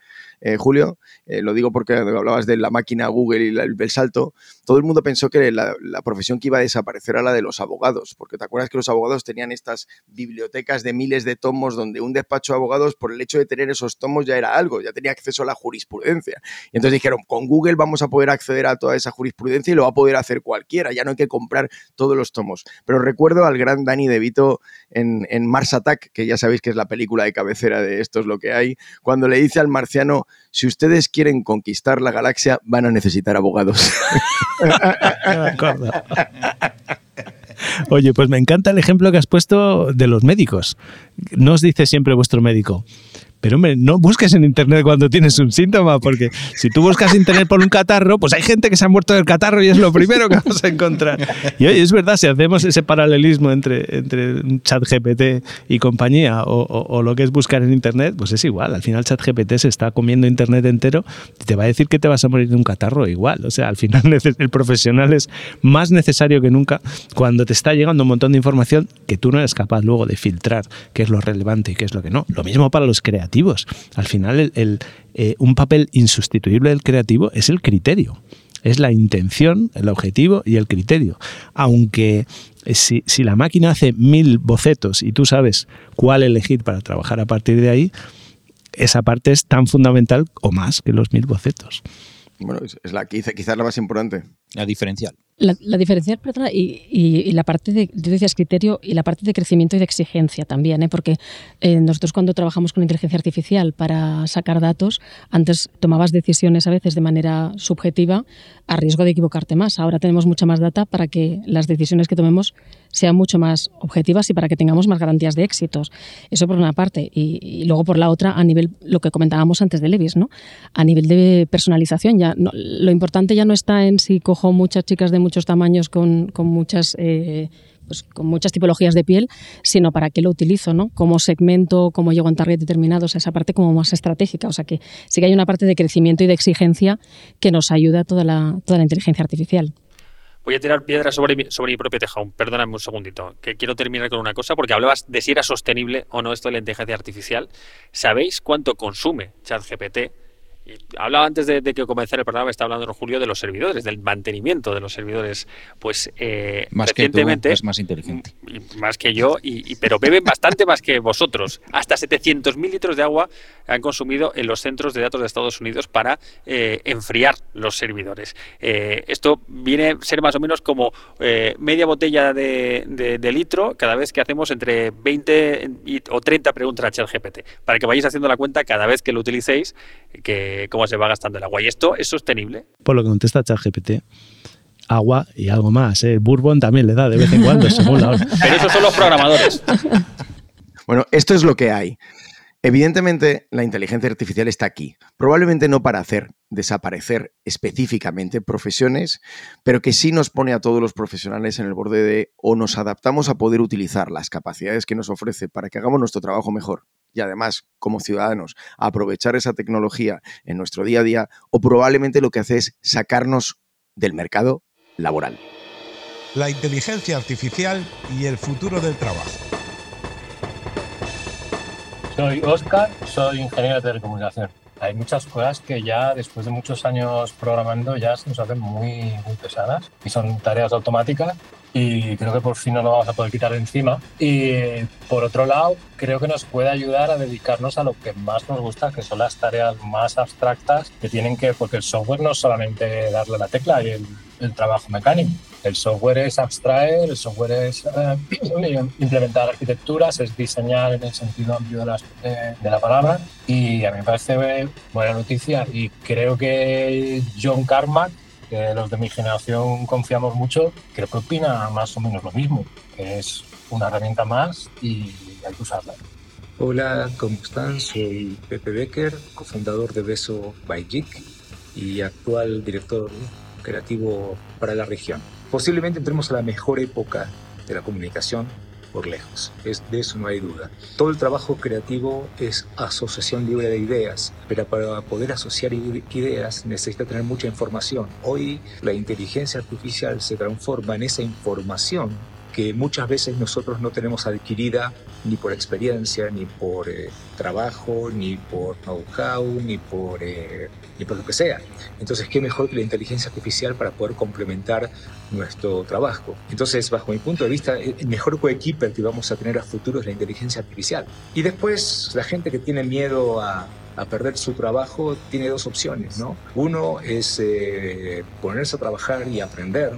eh, Julio, eh, lo digo porque hablabas de la máquina Google y el, salto, todo el mundo pensó que la, la, profesión que iba a desaparecer era la de los abogados, porque te acuerdas que los abogados tenían estas bibliotecas de miles de tomos donde un despacho de abogados por el hecho de tener esos tomos ya era algo, ya tenía acceso a la jurisprudencia. Y entonces dijeron, con Google vamos a poder acceder a toda esa jurisprudencia y lo va a poder hacer cualquiera, ya no hay que comprar todos los tomos. Pero recuerdo al gran Danny DeVito en, en Mars Attack, que ya sabéis que es la película de cabecera de Esto es lo que hay, cuando le dice al marciano, si ustedes quieren conquistar la galaxia, van a necesitar abogados. Oye, pues me encanta el ejemplo que has puesto de los médicos. No os dice siempre vuestro médico, pero hombre, no busques en internet cuando tienes un síntoma, porque si tú buscas internet por un catarro, pues hay gente que se ha muerto del catarro y es lo primero que vas a encontrar. Y oye, es verdad, si hacemos ese paralelismo entre, entre chat GPT y compañía o, o, o, lo que es buscar en internet, pues es igual. Al final chat GPT se está comiendo internet entero y te va a decir que te vas a morir de un catarro igual. O sea, al final el profesional es más necesario que nunca cuando te está llegando un montón de información que tú no eres capaz luego de filtrar qué es lo relevante y qué es lo que no. Lo mismo para los creativos al final, el, el, eh, un papel insustituible del creativo es el criterio. Es la intención, el objetivo y el criterio. Aunque si, si, la máquina hace mil bocetos y tú sabes cuál elegir para trabajar a partir de ahí, esa parte es tan fundamental o más que los mil bocetos. Bueno, es la quizás la más importante. La diferencial. La, la diferencial, perdona, y, y, y, la parte de, tú decías criterio, y la parte de crecimiento y de exigencia también, ¿eh? porque eh, nosotros cuando trabajamos con inteligencia artificial para sacar datos, antes tomabas decisiones a veces de manera subjetiva a riesgo de equivocarte más. Ahora tenemos mucha más data para que las decisiones que tomemos sean mucho más objetivas y para que tengamos más garantías de éxitos. Eso por una parte. Y, y luego por la otra, a nivel, lo que comentábamos antes de Levis, ¿no? A nivel de personalización, ya no, lo importante ya no está en si cojo muchas chicas de muchos tamaños con, con muchas... Eh, pues, con muchas tipologías de piel, sino para qué lo utilizo, ¿no? Cómo segmento, cómo llego a un target determinado, o sea, esa parte como más estratégica. O sea, que sí que hay una parte de crecimiento y de exigencia que nos ayuda toda la, toda la inteligencia artificial. Voy a tirar piedras sobre mi, sobre mi propio tejado. Perdóname un segundito, que quiero terminar con una cosa, porque hablabas de si era sostenible o no esto de la inteligencia artificial. ¿Sabéis cuánto consume ChatGPT hablaba antes de, que comenzara el programa, estaba hablando Julio de los servidores, del mantenimiento de los servidores. Pues eh, más recientemente. Que es más inteligente. más que yo, y, pero beben bastante más que vosotros. Hasta 700.000 litros de agua han consumido en los centros de datos de Estados Unidos para eh, enfriar los servidores. Eh, esto viene a ser más o menos como eh, media botella de, litro cada vez que hacemos entre 20 o 30 preguntas a ChatGPT, para que vayáis haciendo la cuenta cada vez que lo utilicéis, que cómo se va gastando el agua. ¿Y esto es sostenible? Por lo que contesta ChatGPT, agua y algo más. El bourbon también le da de vez en cuando, según la hora. Pero esos son los programadores. Bueno, esto es lo que hay. Evidentemente, la inteligencia artificial está aquí, probablemente no para hacer desaparecer específicamente profesiones, pero que sí nos pone a todos los profesionales en el borde de o nos adaptamos a poder utilizar las capacidades que nos ofrece para que hagamos nuestro trabajo mejor y además como ciudadanos aprovechar esa tecnología en nuestro día a día, o probablemente lo que hace es sacarnos del mercado laboral. La inteligencia artificial y el futuro del trabajo. Soy Oscar, soy ingeniero de telecomunicación. Hay muchas cosas que ya después de muchos años programando ya se nos hacen muy, muy pesadas y son tareas automáticas y creo que por fin nos lo vamos a poder quitar de encima. Y por otro lado, creo que nos puede ayudar a dedicarnos a lo que más nos gusta, que son las tareas más abstractas que tienen que, porque el software no es solamente darle la tecla y el, el trabajo mecánico. El software es abstraer, el software es eh, implementar arquitecturas, es diseñar en el sentido amplio de, de, la palabra. Y a mí me parece buena noticia y creo que John Carmack que los de mi generación confiamos mucho, creo que opina más o menos lo mismo, que es una herramienta más y hay que usarla. Hola, ¿cómo están? Soy Pepe Becker, cofundador de Beso by Geek y actual director creativo para la región. Posiblemente entremos a la mejor época de la comunicación por lejos. Es, de eso no hay duda. Todo el trabajo creativo es asociación libre de ideas, pero para poder asociar ideas necesita tener mucha información. Hoy la inteligencia artificial se transforma en esa información que muchas veces nosotros no tenemos adquirida ni por experiencia, ni por eh, trabajo, ni por know-how, ni por eh, ni por lo que sea. Entonces, ¿qué mejor que la inteligencia artificial para poder complementar nuestro trabajo? Entonces, bajo mi punto de vista, el mejor coequiper que vamos a tener a futuro es la inteligencia artificial. Y después, la gente que tiene miedo a, a perder su trabajo tiene dos opciones, ¿no? Uno es eh, ponerse a trabajar y aprender,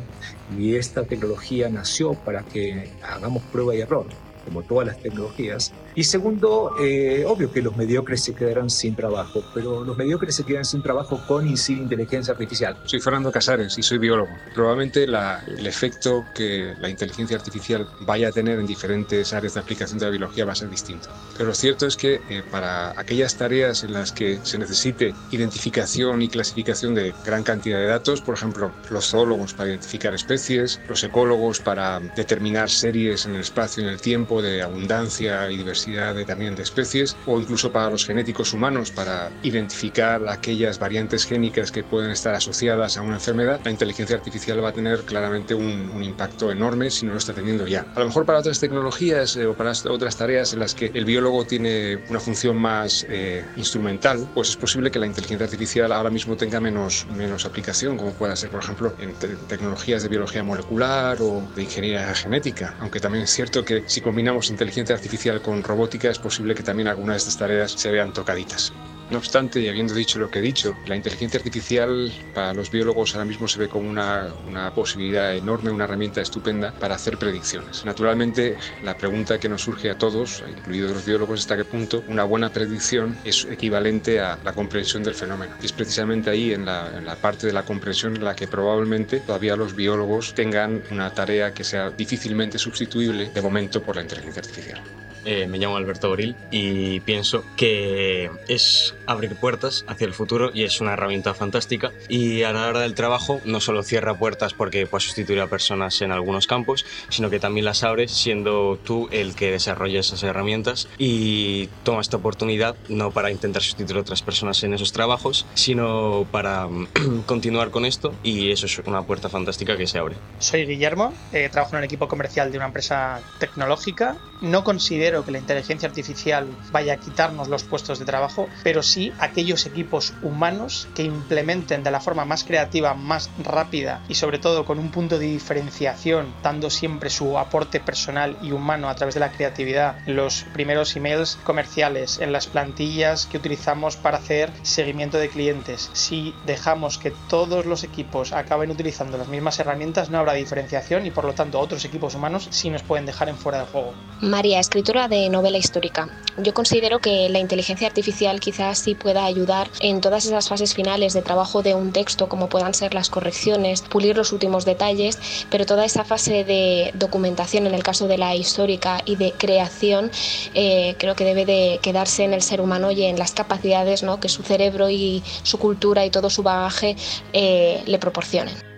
y esta tecnología nació para que hagamos prueba y error como todas las tecnologías. Y segundo, eh, obvio que los mediocres se quedarán sin trabajo, pero los mediocres se quedan sin trabajo con y sin inteligencia artificial. Soy Fernando Casares y soy biólogo. Probablemente la, el efecto que la inteligencia artificial vaya a tener en diferentes áreas de aplicación de la biología va a ser distinto. Pero lo cierto es que eh, para aquellas tareas en las que se necesite identificación y clasificación de gran cantidad de datos, por ejemplo, los zoólogos para identificar especies, los ecólogos para determinar series en el espacio y en el tiempo, de abundancia y diversidad de, también de especies, o incluso para los genéticos humanos, para identificar aquellas variantes génicas que pueden estar asociadas a una enfermedad, la inteligencia artificial va a tener claramente un, impacto enorme si no lo está teniendo ya. A lo mejor para otras tecnologías eh, o para otras tareas en las que el biólogo tiene una función más eh, instrumental, pues es posible que la inteligencia artificial ahora mismo tenga menos, menos aplicación, como pueda ser, por ejemplo, en tecnologías de biología molecular o de ingeniería genética, aunque también es cierto que si combinamos inteligencia artificial con robótica, es posible que también algunas de estas tareas se vean tocaditas. No obstante, y habiendo dicho lo que he dicho, la inteligencia artificial para los biólogos ahora mismo se ve como una, una, posibilidad enorme, una herramienta estupenda para hacer predicciones. Naturalmente, la pregunta que nos surge a todos, incluidos los biólogos, es hasta qué punto una buena predicción es equivalente a la comprensión del fenómeno. Y es precisamente ahí, en la, en la parte de la comprensión, en la que probablemente todavía los biólogos tengan una tarea que sea difícilmente sustituible de momento por la inteligencia artificial. Eh, me llamo Alberto Boril y pienso que es abrir puertas hacia el futuro y es una herramienta fantástica. Y a la hora del trabajo no solo cierra puertas porque puede sustituir a personas en algunos campos, sino que también las abre siendo tú el que desarrolla esas herramientas y toma esta oportunidad no para intentar sustituir a otras personas en esos trabajos, sino para continuar con esto y eso es una puerta fantástica que se abre. Soy Guillermo, eh, trabajo en el equipo comercial de una empresa tecnológica. No considero que la inteligencia artificial vaya a quitarnos los puestos de trabajo, pero sí aquellos equipos humanos que implementen de la forma más creativa, más rápida y sobre todo con un punto de diferenciación, dando siempre su aporte personal y humano a través de la creatividad, los primeros emails comerciales, en las plantillas que utilizamos para hacer seguimiento de clientes. Si dejamos que todos los equipos acaben utilizando las mismas herramientas, no habrá diferenciación y por lo tanto otros equipos humanos sí nos pueden dejar en fuera del juego. María, de novela histórica. Yo considero que la inteligencia artificial quizás sí pueda ayudar en todas esas fases finales de trabajo de un texto, como puedan ser las correcciones, pulir los últimos detalles, pero toda esa fase de documentación en el caso de la histórica y de creación eh, creo que debe de quedarse en el ser humano y en las capacidades ¿no? que su cerebro y su cultura y todo su bagaje eh, le proporcionen.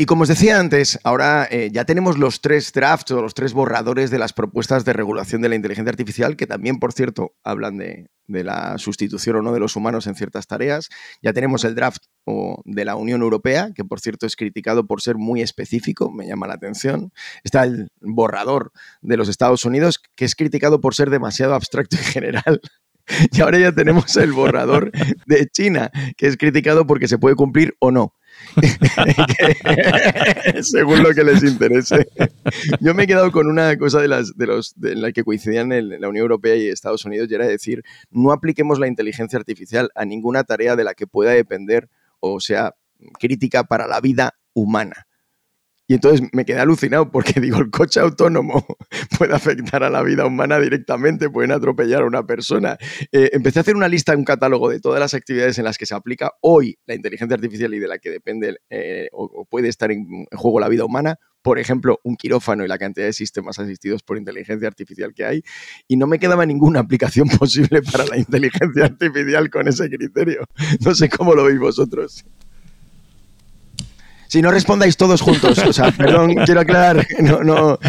Y como os decía antes, ahora eh, ya tenemos los tres drafts o los tres borradores de las propuestas de regulación de la inteligencia artificial, que también, por cierto, hablan de, la sustitución o no de los humanos en ciertas tareas. Ya tenemos el draft de la Unión Europea, que por cierto es criticado por ser muy específico, me llama la atención. Está el borrador de los Estados Unidos, que es criticado por ser demasiado abstracto y general. Y ahora ya tenemos el borrador de China, que es criticado porque se puede cumplir o no. según lo que les interese. Yo me he quedado con una cosa de las de los de la que coincidían en la Unión Europea y Estados Unidos y era decir, no apliquemos la inteligencia artificial a ninguna tarea de la que pueda depender o sea crítica para la vida humana. Y entonces me quedé alucinado porque digo, el coche autónomo puede afectar a la vida humana directamente, pueden atropellar a una persona. Eh, empecé a hacer una lista, un catálogo de todas las actividades en las que se aplica hoy la inteligencia artificial y de la que depende eh, o, puede estar en, juego la vida humana. Por ejemplo, un quirófano y la cantidad de sistemas asistidos por inteligencia artificial que hay. Y no me quedaba ninguna aplicación posible para la inteligencia artificial con ese criterio. No sé cómo lo veis vosotros. Si no respondáis todos juntos, o sea, perdón, quiero aclarar, no, no,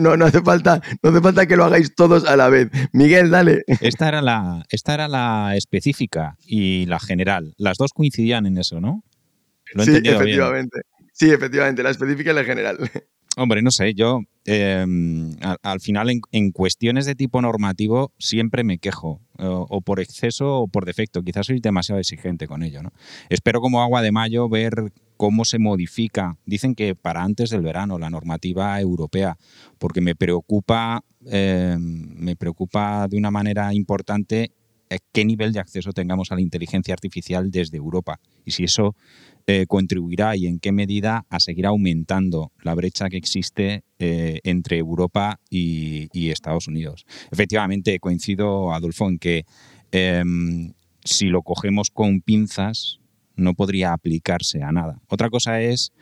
no, no, hace falta, no hace falta que lo hagáis todos a la vez. Miguel, dale. Esta era la, esta era la específica y la general. Las dos coincidían en eso, ¿no? sí, efectivamente. Sí, efectivamente, la específica y la general. Hombre, no sé, yo em, al, final en, cuestiones de tipo normativo siempre me quejo, o, por exceso o por defecto. Quizás soy demasiado exigente con ello. ¿no? Espero como agua de mayo ver cómo se modifica. Dicen que para antes del verano la normativa europea, porque me preocupa, em, me preocupa de una manera importante eh, qué nivel de acceso tengamos a la inteligencia artificial desde Europa y si eso eh, contribuirá y en qué medida a seguir aumentando la brecha que existe eh, entre Europa y, Estados Unidos. Efectivamente, coincido, Adolfo, en que em, si lo cogemos con pinzas no podría aplicarse a nada. Otra cosa es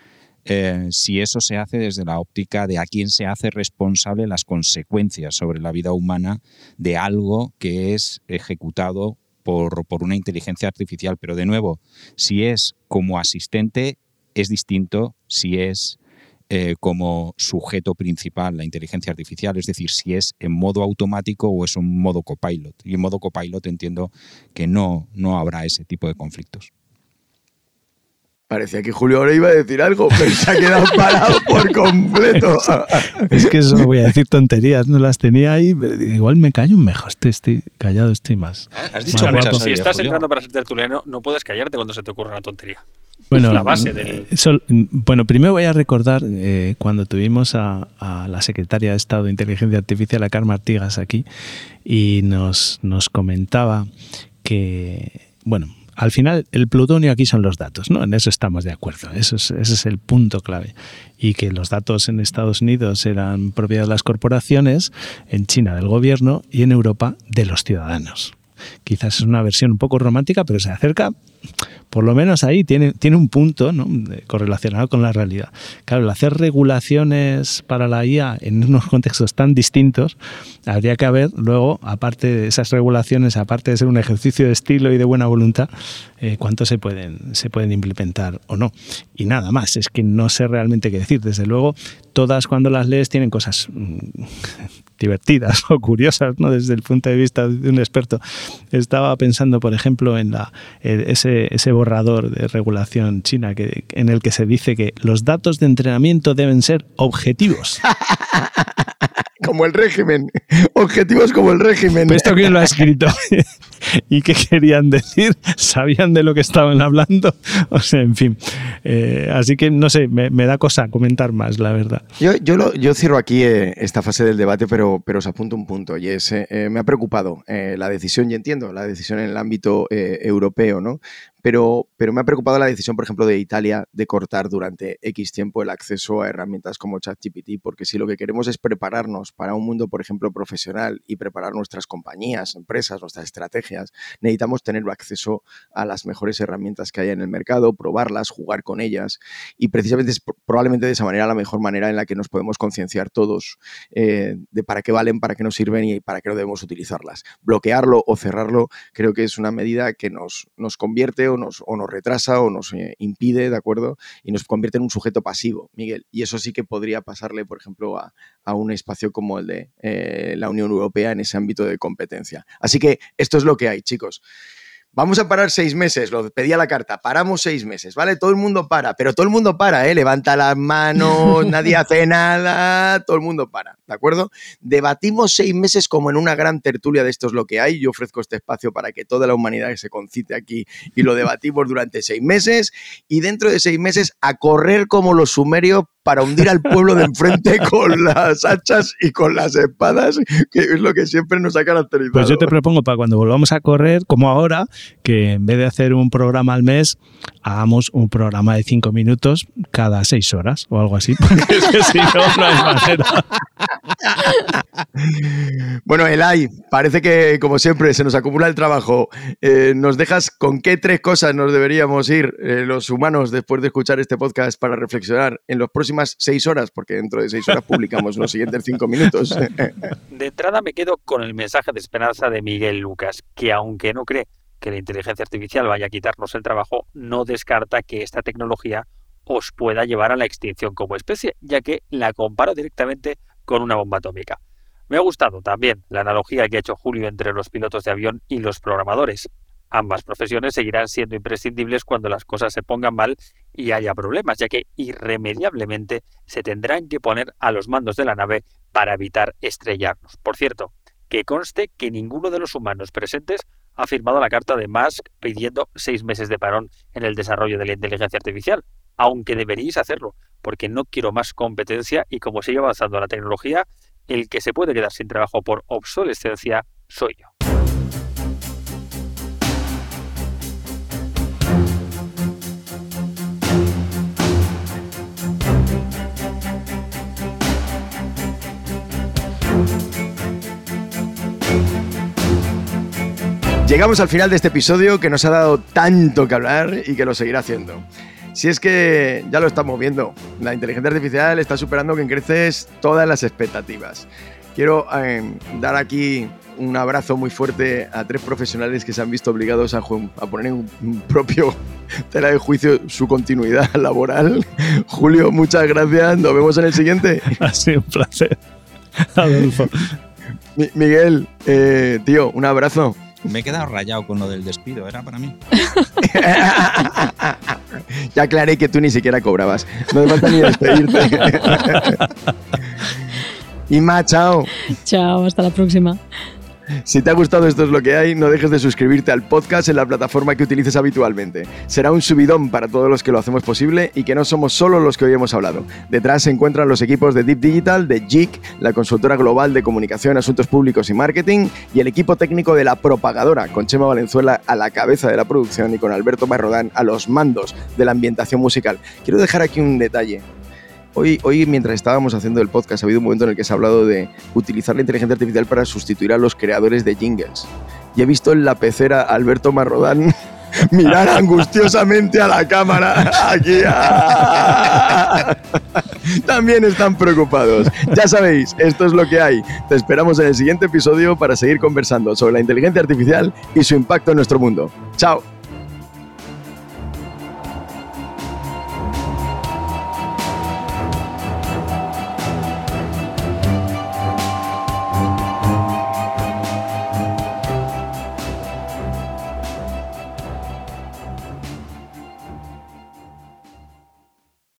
eh, si eso se hace desde la óptica de a quién se hace responsable las consecuencias sobre la vida humana de algo que es ejecutado por, una inteligencia artificial. Pero de nuevo, si es como asistente, es distinto si es eh, como sujeto principal la inteligencia artificial, es decir, si es en modo automático o es un modo copilot. Y en modo copilot entiendo que no, no habrá ese tipo de conflictos. Parecía que Julio ahora iba a decir algo, pero se ha quedado parado por completo. es que eso voy a decir tonterías, no las tenía ahí, pero igual me callo mejor, estoy, estoy callado, estoy más. Has dicho muchas Si estás entrando para ser tertuliano, no puedes callarte cuando se te ocurre una tontería. Bueno, la base del... bueno, primero voy a recordar eh, cuando tuvimos a, a, la secretaria de Estado de Inteligencia Artificial, a Carmen Artigas, aquí, y nos, nos comentaba que, bueno, al final el plutonio aquí son los datos, ¿no? En eso estamos de acuerdo, eso es, ese es el punto clave. Y que los datos en Estados Unidos eran propiedad de las corporaciones, en China del gobierno y en Europa de los ciudadanos. quizás es una versión un poco romántica, pero se acerca, por lo menos ahí tiene, tiene un punto ¿no? correlacionado con la realidad. Claro, el hacer regulaciones para la IA en unos contextos tan distintos, habría que haber luego, aparte de esas regulaciones, aparte de ser un ejercicio de estilo y de buena voluntad, eh, cuánto se pueden, se pueden implementar o no. Y nada más, es que no sé realmente qué decir. Desde luego, todas cuando las lees tienen cosas mm, divertidas o curiosas, ¿no? Desde el punto de vista de un experto. Estaba pensando, por ejemplo, en la, ese, ese borrador de regulación china que, en el que se dice que los datos de entrenamiento deben ser objetivos. como el régimen. Objetivos como el régimen. ¿Esto quién lo ha escrito? ¿Y qué querían decir? ¿Sabían de lo que estaban hablando? O sea, en fin. Eh, así que no sé, me, da cosa comentar más, la verdad. Yo, yo, yo cierro aquí eh, esta fase del debate, pero, pero os apunto un punto. Y es, eh, me ha preocupado la decisión, y entiendo, la decisión en el ámbito europeo, ¿no? Pero, pero me ha preocupado la decisión, por ejemplo, de Italia de cortar durante X tiempo el acceso a herramientas como ChatGPT, porque si lo que queremos es prepararnos para un mundo, por ejemplo, profesional y preparar nuestras compañías, empresas, nuestras estrategias, necesitamos tener acceso a las mejores herramientas que hay en el mercado, probarlas, jugar con ellas y precisamente es probablemente de esa manera la mejor manera en la que nos podemos concienciar todos eh, de para qué valen, para qué nos sirven y para qué no debemos utilizarlas. Bloquearlo o cerrarlo creo que es una medida que nos, nos convierte o nos, retrasa o nos eh, impide, ¿de acuerdo? Y nos convierte en un sujeto pasivo, Miguel. Y eso sí que podría pasarle, por ejemplo, a, a un espacio como el de eh, la Unión Europea en ese ámbito de competencia. Así que esto es lo que hay, chicos. Vamos a parar seis meses, lo pedía la carta, paramos seis meses, ¿vale? Todo el mundo para, pero todo el mundo para, ¿eh? Levanta las manos, nadie hace nada, todo el mundo para, ¿de acuerdo? Debatimos seis meses como en una gran tertulia de esto es lo que hay. Yo ofrezco este espacio para que toda la humanidad se concite aquí y lo debatimos durante seis meses y dentro de seis meses a correr como los sumerios para hundir al pueblo de enfrente con las hachas y con las espadas, que es lo que siempre nos ha caracterizado. Pues yo te propongo para cuando volvamos a correr, como ahora, que en vez de hacer un programa al mes, hagamos un programa de cinco minutos cada seis horas o algo así, porque si no, no hay manera. Bueno, Elay, parece que como siempre se nos acumula el trabajo. Eh, ¿Nos dejas con qué tres cosas nos deberíamos ir eh, los humanos después de escuchar este podcast para reflexionar en los próximas seis horas? Porque dentro de seis horas publicamos los siguientes cinco minutos. De entrada me quedo con el mensaje de esperanza de Miguel Lucas, que aunque no cree que la inteligencia artificial vaya a quitarnos el trabajo, no descarta que esta tecnología os pueda llevar a la extinción como especie, ya que la comparo directamente con una bomba atómica. Me ha gustado también la analogía que ha hecho Julio entre los pilotos de avión y los programadores. Ambas profesiones seguirán siendo imprescindibles cuando las cosas se pongan mal y haya problemas, ya que irremediablemente se tendrán que poner a los mandos de la nave para evitar estrellarnos. Por cierto, que conste que ninguno de los humanos presentes ha firmado la carta de Musk pidiendo seis meses de parón en el desarrollo de la inteligencia artificial, aunque deberíais hacerlo, porque no quiero más competencia y como sigue avanzando la tecnología, el que se puede quedar sin trabajo por obsolescencia soy yo. Llegamos al final de este episodio que nos ha dado tanto que hablar y que lo seguirá haciendo. Si es que ya lo estamos viendo, la inteligencia artificial está superando con creces todas las expectativas. Quiero em, dar aquí un abrazo muy fuerte a tres profesionales que se han visto obligados a, a poner en un propio tela de juicio su continuidad laboral. Julio, muchas gracias. Nos vemos en el siguiente. Ha sido un placer. Adolfo. Miguel, eh, tío, un abrazo. Me he quedado rayado con lo del despido, era para mí. ya aclaré que tú ni siquiera cobrabas. No me falta ni despedirte. y más, chao. Chao, hasta la próxima. Si te ha gustado esto es lo que hay, no dejes de suscribirte al podcast en la plataforma que utilices habitualmente. Será un subidón para todos los que lo hacemos posible y que no somos solo los que hoy hemos hablado. Detrás se encuentran los equipos de Deep Digital, de JIC, la consultora global de comunicación, asuntos públicos y marketing, y el equipo técnico de la propagadora, con Chema Valenzuela a la cabeza de la producción y con Alberto Marrodán a los mandos de la ambientación musical. Quiero dejar aquí un detalle. Hoy, hoy, mientras estábamos haciendo el podcast, ha habido un momento en el que se ha hablado de utilizar la inteligencia artificial para sustituir a los creadores de jingles. y he visto en la pecera a Alberto Marrodán mirar angustiosamente a la cámara. Aquí. ah. También están preocupados. Ya sabéis, esto es lo que hay. Te esperamos en el siguiente episodio para seguir conversando sobre la inteligencia artificial y su impacto en nuestro mundo. Chao.